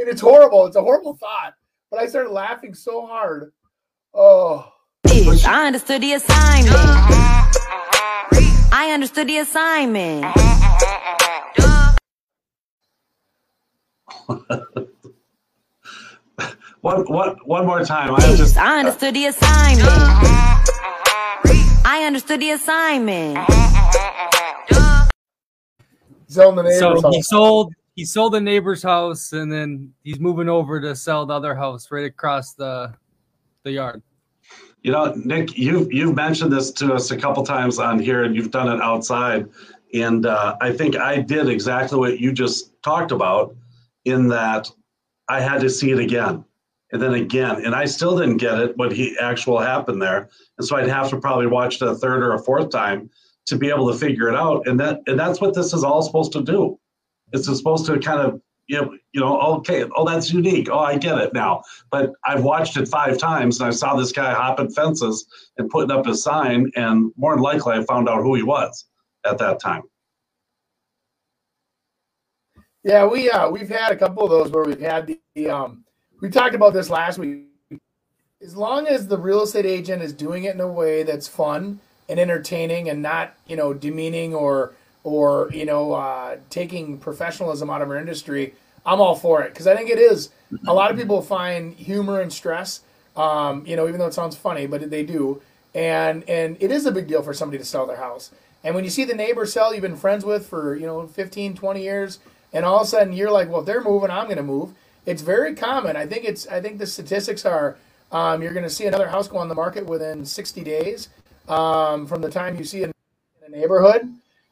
and it's horrible it's a horrible thought but I started laughing so hard. Oh. I understood the assignment. I understood the assignment. one, one, one more time. I, just, I understood the assignment. I understood the assignment. So he sold he sold the neighbor's house and then he's moving over to sell the other house right across the the yard. You know, Nick, you've you've mentioned this to us a couple times on here, and you've done it outside. And uh, I think I did exactly what you just talked about, in that I had to see it again, and then again, and I still didn't get it what he actual happened there, and so I'd have to probably watch it a third or a fourth time to be able to figure it out. And that and that's what this is all supposed to do it's supposed to kind of you know, you know, okay, oh, that's unique. Oh, I get it now. But I've watched it five times and I saw this guy hopping fences and putting up his sign, and more than likely I found out who he was at that time. Yeah, we uh we've had a couple of those where we've had the um we talked about this last week. As long as the real estate agent is doing it in a way that's fun and entertaining and not, you know, demeaning or or you know uh, taking professionalism out of our industry, I'm all for it because I think it is. A lot of people find humor and stress, um, you know, even though it sounds funny, but they do, and and it is a big deal for somebody to sell their house. And when you see the neighbor sell you've been friends with for you know 15, 20 years, and all of a sudden you're like, well, if they're moving, I'm going to move. It's very common. I think it's. I think the statistics are. Um, you're going to see another house go on the market within 60 days um, from the time you see in a neighborhood.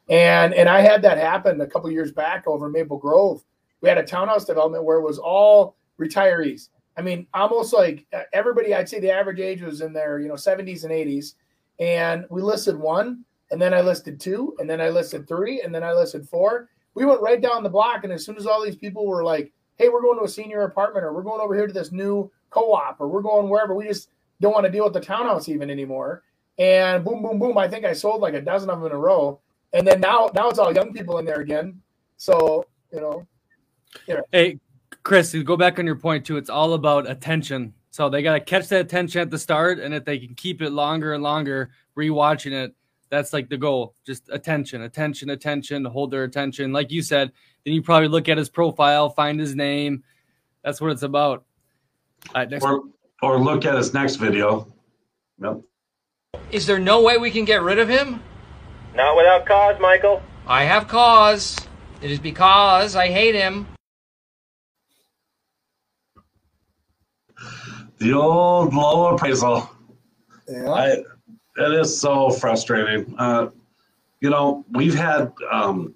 And and I had that happen a couple years back over Maple Grove. We had a townhouse development where it was all retirees, I mean, almost like uh, everybody, I'd say the average age was in their, you know, 70s and 80s. And we listed one, and then I listed two, and then I listed three, and then I listed four. We went right down the block. And as soon as all these people were like, hey, we're going to a senior apartment, or we're going over here to this new co op, or we're going wherever, we just don't want to deal with the townhouse even anymore. And boom, boom, boom. I think I sold like a dozen of them in a row. And then now, now it's all young people in there again. So, you know, yeah. Hey, Chris, to go back on your point too, it's all about attention. So they got to catch that attention at the start, and if they can keep it longer and longer, rewatching it, that's like the goal. Just attention, attention, attention, hold their attention. Like you said, then you probably look at his profile, find his name. That's what it's about. Right, or, or look at his next video. Yep. Is there no way we can get rid of him? Not without cause, Michael. I have cause. It is because I hate him. The old low appraisal. Yeah. I, it is so frustrating. Uh, you know, we've had, um,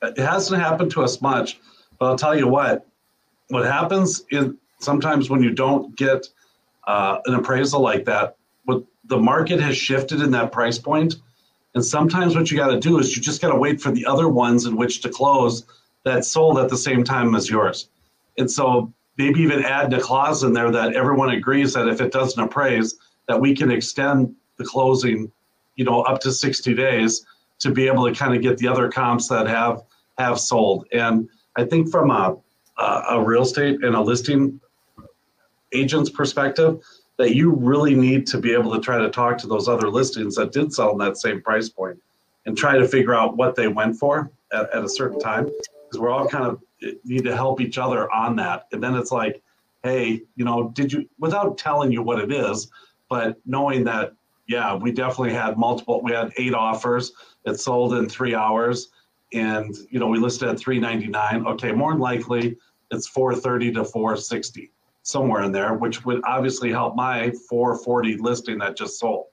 it hasn't happened to us much, but I'll tell you what, what happens in sometimes when you don't get uh, an appraisal like that, what the market has shifted in that price point, and sometimes what you got to do is you just got to wait for the other ones in which to close that sold at the same time as yours. And so maybe even add a clause in there that everyone agrees that if it doesn't appraise, that we can extend the closing, you know, up to 60 days to be able to kind of get the other comps that have have sold. And I think from a a real estate and a listing agent's perspective, that you really need to be able to try to talk to those other listings that did sell in that same price point and try to figure out what they went for at, at a certain time because we're all kind of eh, need to help each other on that. And then it's like, hey, you know, did you, without telling you what it is, but knowing that, yeah, we definitely had multiple, we had eight offers. It sold in three hours. And, you know, we listed at 399. Okay, more than likely it's 430 to 460, somewhere in there, which would obviously help my 440 listing that just sold.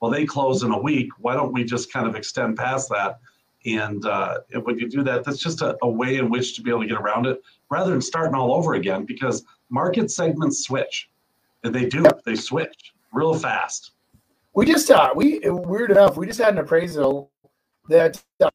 Well, they close in a week. Why don't we just kind of extend past that and, uh, when you do that, that's just a, a, way in which to be able to get around it rather than starting all over again because market segments switch. And they do, they switch real fast. We just, uh, we, weird enough, we just had an appraisal that uh,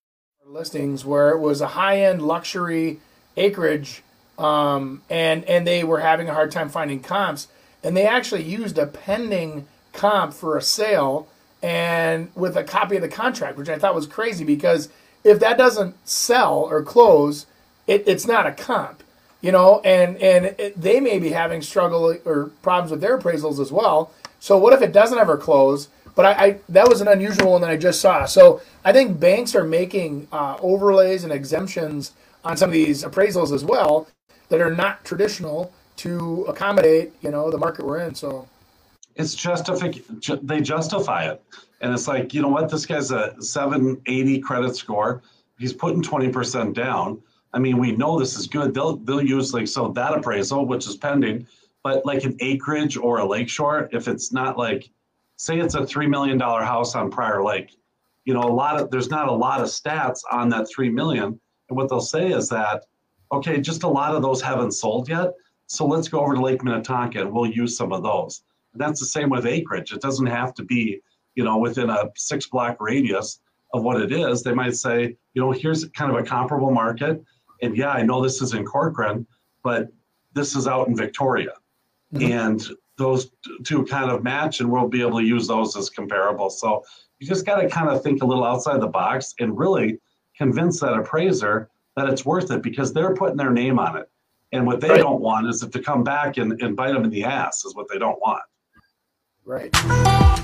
listings where it was a high end luxury acreage um, and, and they were having a hard time finding comps. And they actually used a pending comp for a sale and with a copy of the contract, which I thought was crazy because if that doesn't sell or close, it, it's not a comp, you know, and and it, they may be having struggle or problems with their appraisals as well. So what if it doesn't ever close? But I, I that was an unusual one that I just saw. So I think banks are making uh, overlays and exemptions on some of these appraisals as well that are not traditional to accommodate you know the market we're in. So. It's justific ju- they justify it. And it's like you know what? This guy's a 780 credit score. He's putting 20% down. I mean we know this is good. They'll they'll use like so that appraisal which is pending. But like an acreage or a lakeshore if it's not like say it's a three million dollar house on prior lake you know a lot of there's not a lot of stats on that three million. And what they'll say is that okay just a lot of those haven't sold yet so let's go over to lake minnetonka and we'll use some of those And that's the same with acreage. It doesn't have to be, you know, within a six block radius of what it is. They might say, you know, here's kind of a comparable market. And yeah, I know this is in Corcoran, but this is out in Victoria. Mm-hmm. And those two kind of match, and we'll be able to use those as comparable. So you just got to kind of think a little outside the box and really convince that appraiser that it's worth it because they're putting their name on it. And what they right. don't want is to come back and, and bite them in the ass, is what they don't want. Right.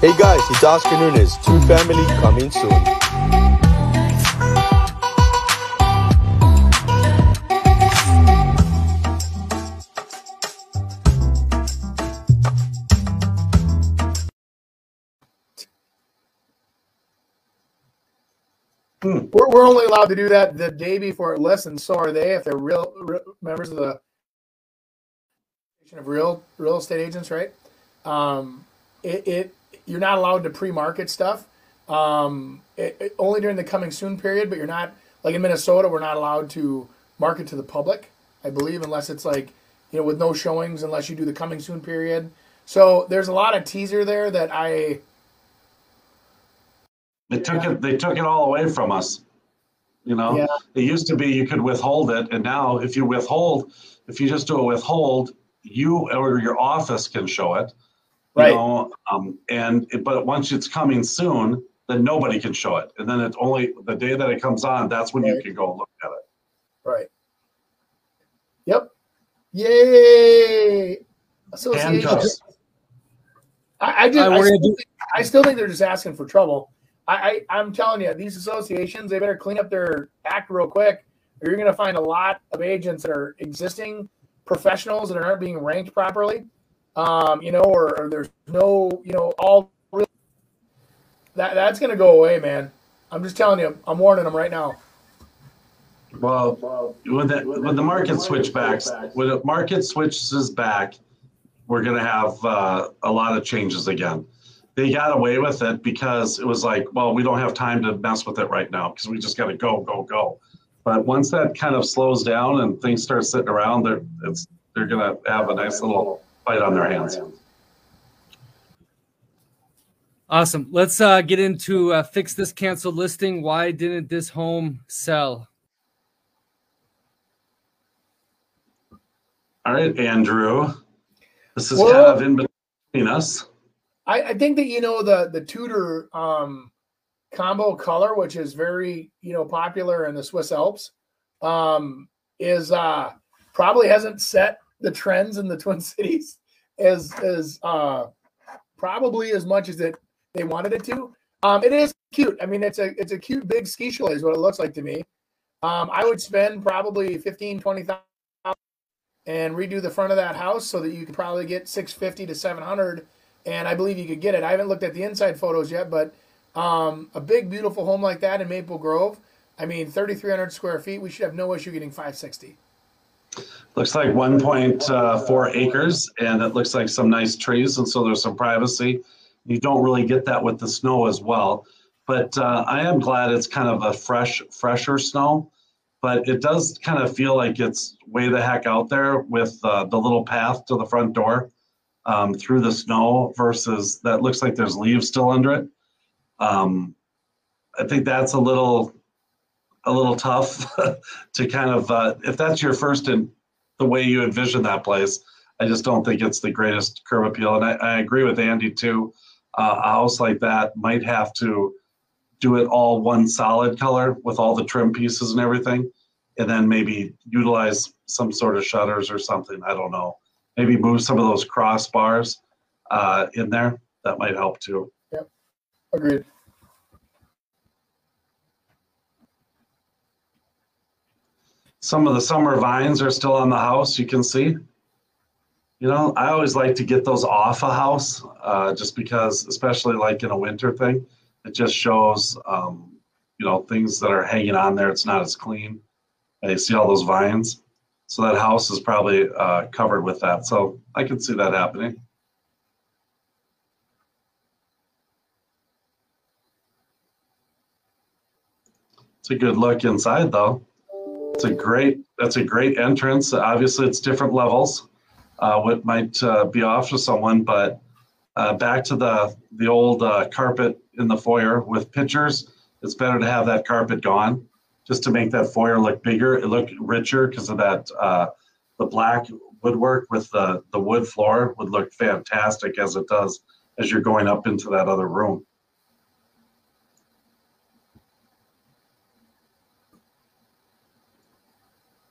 Hey guys, it's Oscar Nunez. Two Family coming soon. Hmm. We're, we're only allowed to do that the day before it lists, and so are they if they're real, real members of the of real real estate agents, right? Um, it, it you're not allowed to pre-market stuff. Um, it, it, only during the coming soon period, but you're not like in Minnesota. We're not allowed to market to the public. I believe unless it's like you know, with no showings unless you do the coming soon period. So there's a lot of teaser there that I They took it. They took it all away from us. You know, Yeah. it used to be you could withhold it, and now if you withhold, if you just do a withhold, you or your office can show it. You Right. know, um, and but once it's coming soon, then nobody can show it, and then it's only the day that it comes on. That's when you can go look at it. right. Yep. Yay! Association. I, I just, Uh, I, still do- think, I still think they're just asking for trouble. I, I, I'm telling you, these associations, they better clean up their act real quick, or you're going to find a lot of agents that are existing professionals that aren't being ranked properly. Um, you know, or, or there's no, you know, all really, that that's going to go away, man. I'm just telling you, I'm warning them right now. Well, when the when the market switchbacks, when the market switches back, we're gonna have uh, a lot of changes again. They got away with it because it was like, well, we don't have time to mess with it right now because we just got to go, go, go. But once that kind of slows down and things start sitting around, they're it's they're gonna have a nice little fight on their hands. Awesome. Let's uh, get into uh, fix this canceled listing. Why didn't this home sell? All right, Andrew, this is Well- kind of in between us. I, I think that you know the the Tudor um, combo color, which is very you know popular in the Swiss Alps, um, is uh, probably hasn't set the trends in the Twin Cities as as uh, probably as much as it they wanted it to. Um, it is cute. I mean, it's a it's a cute big ski chalet is what it looks like to me. Um, I would spend probably 15, 20,000 and redo the front of that house so that you could probably get 650 to 700 and I believe you could get it. I haven't looked at the inside photos yet, but um, a big, beautiful home like that in Maple Grove. I mean, 3,300 square feet. We should have no issue getting 560. Looks like 1.4 acres, and it looks like some nice trees, and so there's some privacy. You don't really get that with the snow as well, but uh, I am glad it's kind of a fresh, fresher snow. But it does kind of feel like it's way the heck out there with uh, the little path to the front door um, through the snow versus that looks like there's leaves still under it. Um, I think that's a little a little tough to kind of uh, if that's your first and the way you envision that place. I just don't think it's the greatest curb appeal, and I, I agree with Andy too. Uh, a house like that might have to do it all one solid color with all the trim pieces and everything, and then maybe utilize some sort of shutters or something. I don't know. Maybe move some of those crossbars uh, in there. That might help too. Yep, agreed. Some of the summer vines are still on the house, you can see. You know, I always like to get those off a house, uh, just because, especially like in a winter thing, it just shows, um, you know, things that are hanging on there. It's not as clean. And you see all those vines. So that house is probably uh, covered with that. So I can see that happening. It's a good look inside, though. It's a great. That's a great entrance. Obviously, it's different levels. Uh, what might uh, be off to someone, but uh, back to the the old uh, carpet in the foyer with pictures. It's better to have that carpet gone, just to make that foyer look bigger. It look richer because of that. Uh, the black woodwork with the the wood floor would look fantastic as it does as you're going up into that other room.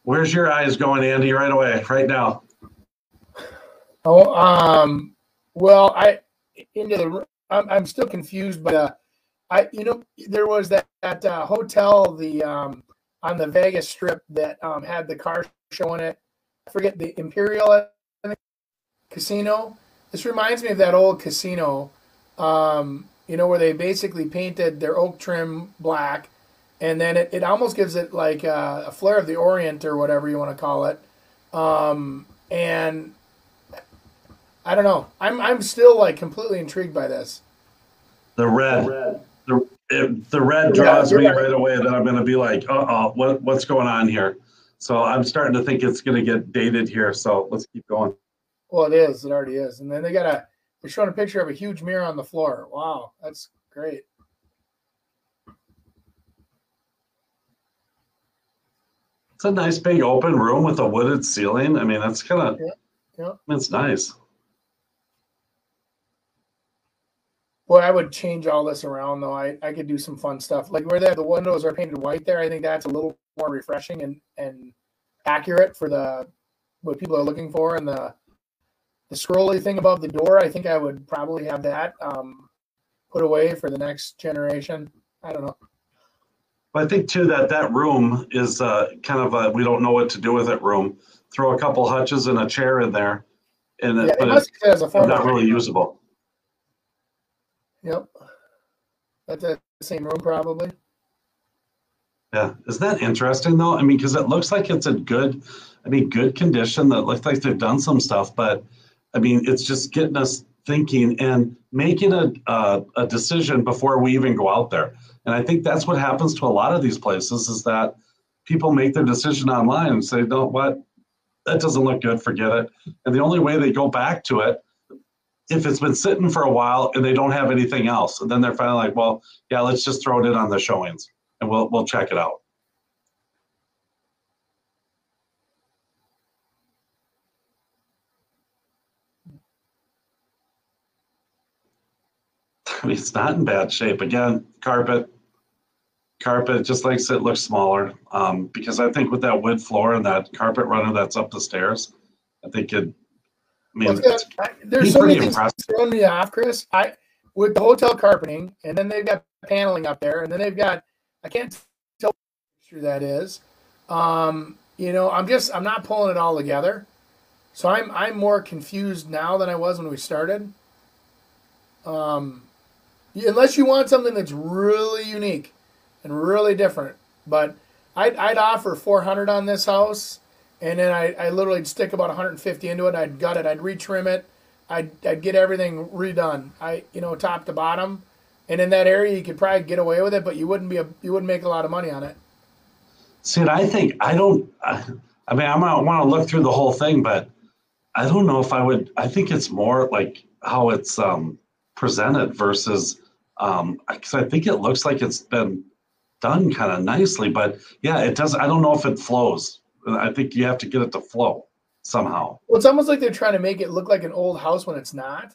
Where's your eyes going, Andy? Right away, right now. Oh, um, well, I into the. I'm, I'm still confused, but uh, I you know there was that, that uh, hotel the um on the Vegas Strip that um had the car showing it. I forget the Imperial Casino. This reminds me of that old casino, um, you know, where they basically painted their oak trim black, and then it, it almost gives it like a, a flair of the Orient or whatever you want to call it. Um, and I don't know. I'm I'm still like completely intrigued by this. The red, the it, the red draws me right away. That I'm going to be like, uh oh, what what's going on here? So I'm starting to think it's going to get dated here. So let's keep going. Well, it is. It already is. And then they got a. They're showing a picture of a huge mirror on the floor. Wow, that's great. It's a nice big open room with a wooded ceiling. I mean, that's kind of. Yeah, yeah. It's nice. Boy, I would change all this around though. I, I could do some fun stuff. Like where they have the windows are painted white there, I think that's a little more refreshing and, and accurate for the what people are looking for. And the the scrolly thing above the door, I think I would probably have that um, put away for the next generation. I don't know. But I think too that that room is uh, kind of a we don't know what to do with it room. Throw a couple hutches and a chair in there, and Yeah, it, it but must it's not really usable. Yep. That's the same room probably. Yeah, isn't that interesting though? I mean, because it looks like it's a good, I mean, good condition. That looks like they've done some stuff, but I mean, it's just getting us thinking and making a a, a decision before we even go out there. And I think that's what happens to a lot of these places is that people make their decision online and say, "No, what? That doesn't look good. Forget it." And the only way they go back to it if it's been sitting for a while and they don't have anything else, and then they're finally like, "Well, yeah, let's just throw it in on the showings." and we'll we'll check it out. I mean, it's not in bad shape. Again, carpet, carpet, just like it looks smaller. Um, because I think with that wood floor and that carpet runner that's up the stairs, I think it. I mean, Well, it's I- there's so many things throwing me off, Chris. I with the hotel carpeting, and then they've got paneling up there, and then they've got I can't tell what that is. Um, you know, I'm just I'm not pulling it all together. So I'm I'm more confused now than I was when we started. Um, unless you want something that's really unique and really different, but I'd I'd offer 400 on this house, and then I I literally stick about 150 into it. I'd gut it. I'd retrim it. I'd I'd get everything redone. I you know top to bottom, and in that area you could probably get away with it, but you wouldn't be a you wouldn't make a lot of money on it. See, I think I don't. I, I mean, I might want to look through the whole thing, but I don't know if I would. I think it's more like how it's um, presented versus because I think it looks like it's been done kind of nicely, but yeah, it does. I don't know if it flows. I think you have to get it to flow somehow. Well, it's almost like they're trying to make it look like an old house when it's not,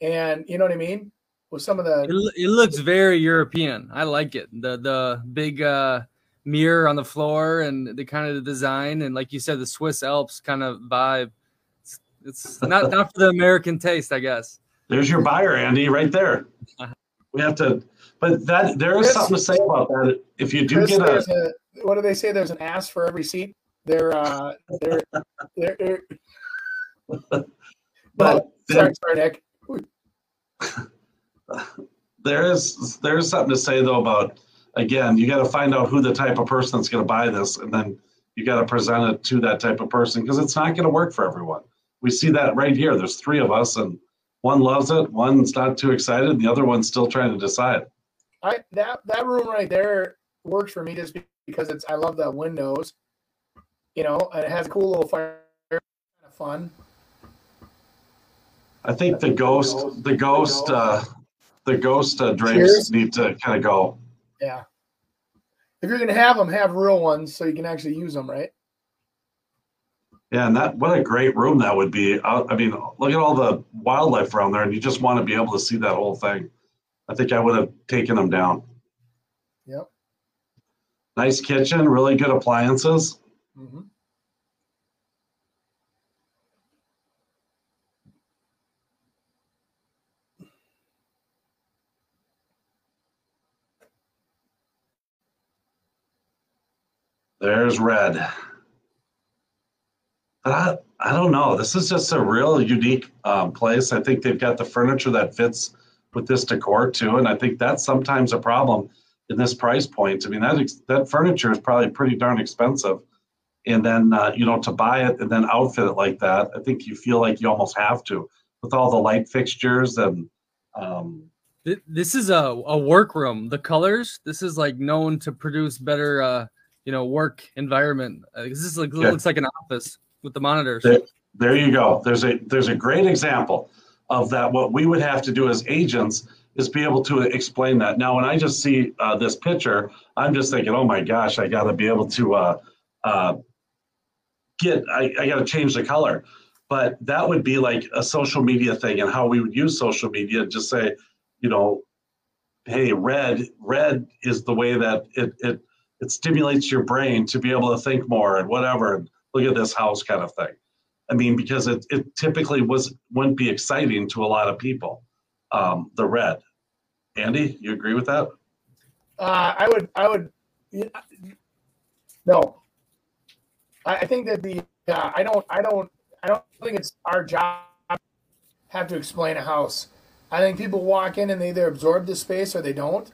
and you know what I mean. With some of the lo- it looks very European. I like it. The the big uh, mirror on the floor and the kind of the design and like you said, the Swiss Alps kind of vibe. It's, it's not not for the American taste, I guess. There's your buyer, Andy, right there. We have to, but that there is Chris- something to say about that. If you do Chris, get a, a what do they say? There's an ass for every seat. They're uh, they're they're. they're but oh, sorry, sorry, Nick. there is there's something to say though about again you got to find out who the type of person that's going to buy this and then you got to present it to that type of person because it's not going to work for everyone we see that right here there's three of us and one loves it one's not too excited and the other one's still trying to decide I that that room right there works for me just because it's I love the windows, you know, and it has a cool little fire, kind of fun. i think the ghost the ghost uh the ghost uh, drapes Cheers. need to kind of go Yeah. If you're gonna have them, have real ones so you can actually use them, right? Yeah, and that what a great room that would be. I, I mean, look at all the wildlife around there, and you just want to be able to see that whole thing. I think I would have taken them down. Nice kitchen, really good appliances. hmm There's red. But I, I don't know. This is just a real unique um, place. I think they've got the furniture that fits with this decor too, and I think that's sometimes a problem in this price point. I mean, that ex- that furniture is probably pretty darn expensive, and then uh, you know to buy it and then outfit it like that, I think you feel like you almost have to with all the light fixtures and um, This is a, a workroom. The colors, this is like known to produce better uh, you know work environment. Uh, this like, Yeah. looks like an office with the monitors. There, there you go. There's a there's a great example of that. What we would have to do as agents is be able to explain that. Now, when I just see uh, this picture, I'm just thinking, oh my gosh, I got to be able to uh, uh, get. I, I got to change the color. But that would be like a social media thing, and how we would use social media. Just say, you know, hey, red red is the way that it it it stimulates your brain to be able to think more and whatever. And look at this house kind of thing. I mean, because it, it typically was wouldn't be exciting to a lot of people. Um, the red. Andy, you agree with that? Uh, I would, I would, no. I, I think that the, uh, I don't, I don't, I don't think it's our job have to explain a house. I think people walk in and they either absorb the space or they don't.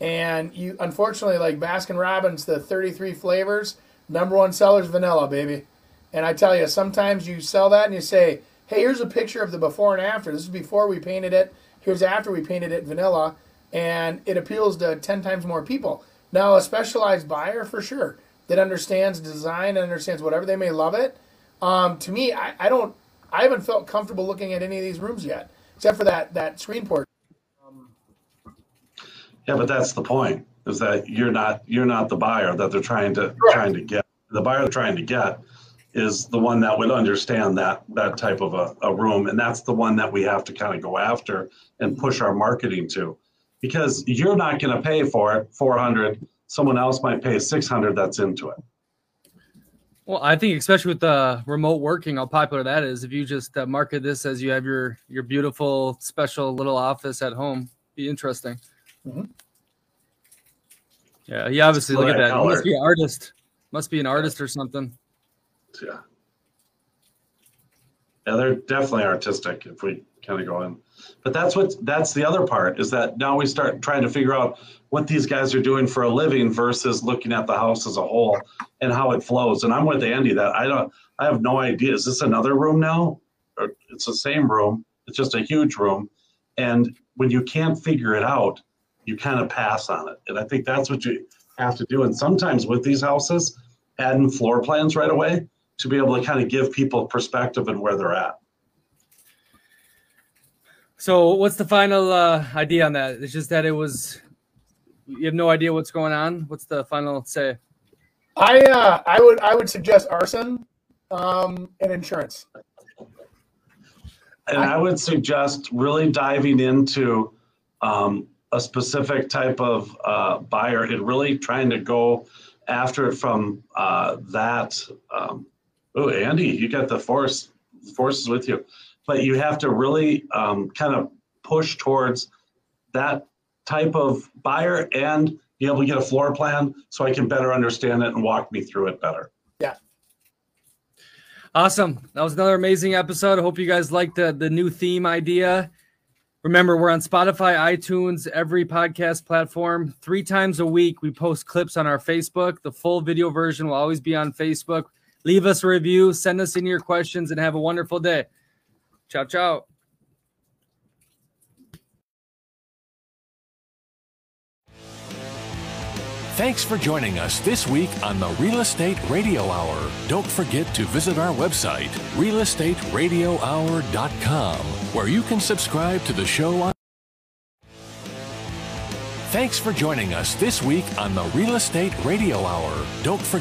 And you, unfortunately, like Baskin Robbins, the 33 flavors, number one seller is vanilla, baby. And I tell you, sometimes you sell that and you say, hey, here's a picture of the before and after. This is before we painted it. Here's after we painted it vanilla. And it appeals to 10 times more people. Now, a specialized buyer, for sure, that understands design and understands whatever, they may love it. Um, to me, I, I don't, I haven't felt comfortable looking at any of these rooms yet, except for that, that screen port. Yeah, but that's the point. Is that you're not you're not the buyer that they're trying to trying to get. The buyer they're trying to get is the one that would understand that that type of a, a room, and that's the one that we have to kind of go after and push our marketing to, because you're not going to pay for it 400. Someone else might pay 600. That's into it. Well, I think especially with the remote working, how popular that is. If you just uh, market this as you have your your beautiful special little office at home, be interesting. Mhm. Yeah, he obviously Look look at at that. He must be an artist. Must be an artist or something. Yeah. Yeah, they're definitely artistic if we kind of go in. But that's what that's the other part is that now we start trying to figure out what these guys are doing for a living versus looking at the house as a whole and how it flows. And I'm with Andy that I don't I have no idea. Is this another room now? Or it's the same room. It's just a huge room. And when you can't figure it out, you kind of pass on it. And I think that's what you have to do. And sometimes with these houses, adding floor plans right away to be able to kind of give people perspective and where they're at. So, what's the final uh, idea on that? It's just that it was. You have no idea what's going on. What's the final say? I, uh, I would, I would suggest arson, um, and insurance. And I would suggest really diving into um, a specific type of uh, buyer and really trying to go after it from uh, that. Um, oh, Andy, you got the force forces with you, but you have to really um, kind of push towards that type of buyer and be able to get a floor plan so I can better understand it and walk me through it better. Yeah. Awesome. That was another amazing episode. I hope you guys liked the, the new theme idea. Remember, we're on Spotify, iTunes, every podcast platform. Three times a week, we post clips on our Facebook. The full video version will always be on Facebook. Leave us a review, send us in your questions, and have a wonderful day. Ciao, ciao. Thanks for joining us this week on the Real Estate Radio Hour. Don't forget to visit our website, realestateradiohour.com, where you can subscribe to the show on. Thanks for joining us this week on the Real Estate Radio Hour. Don't forget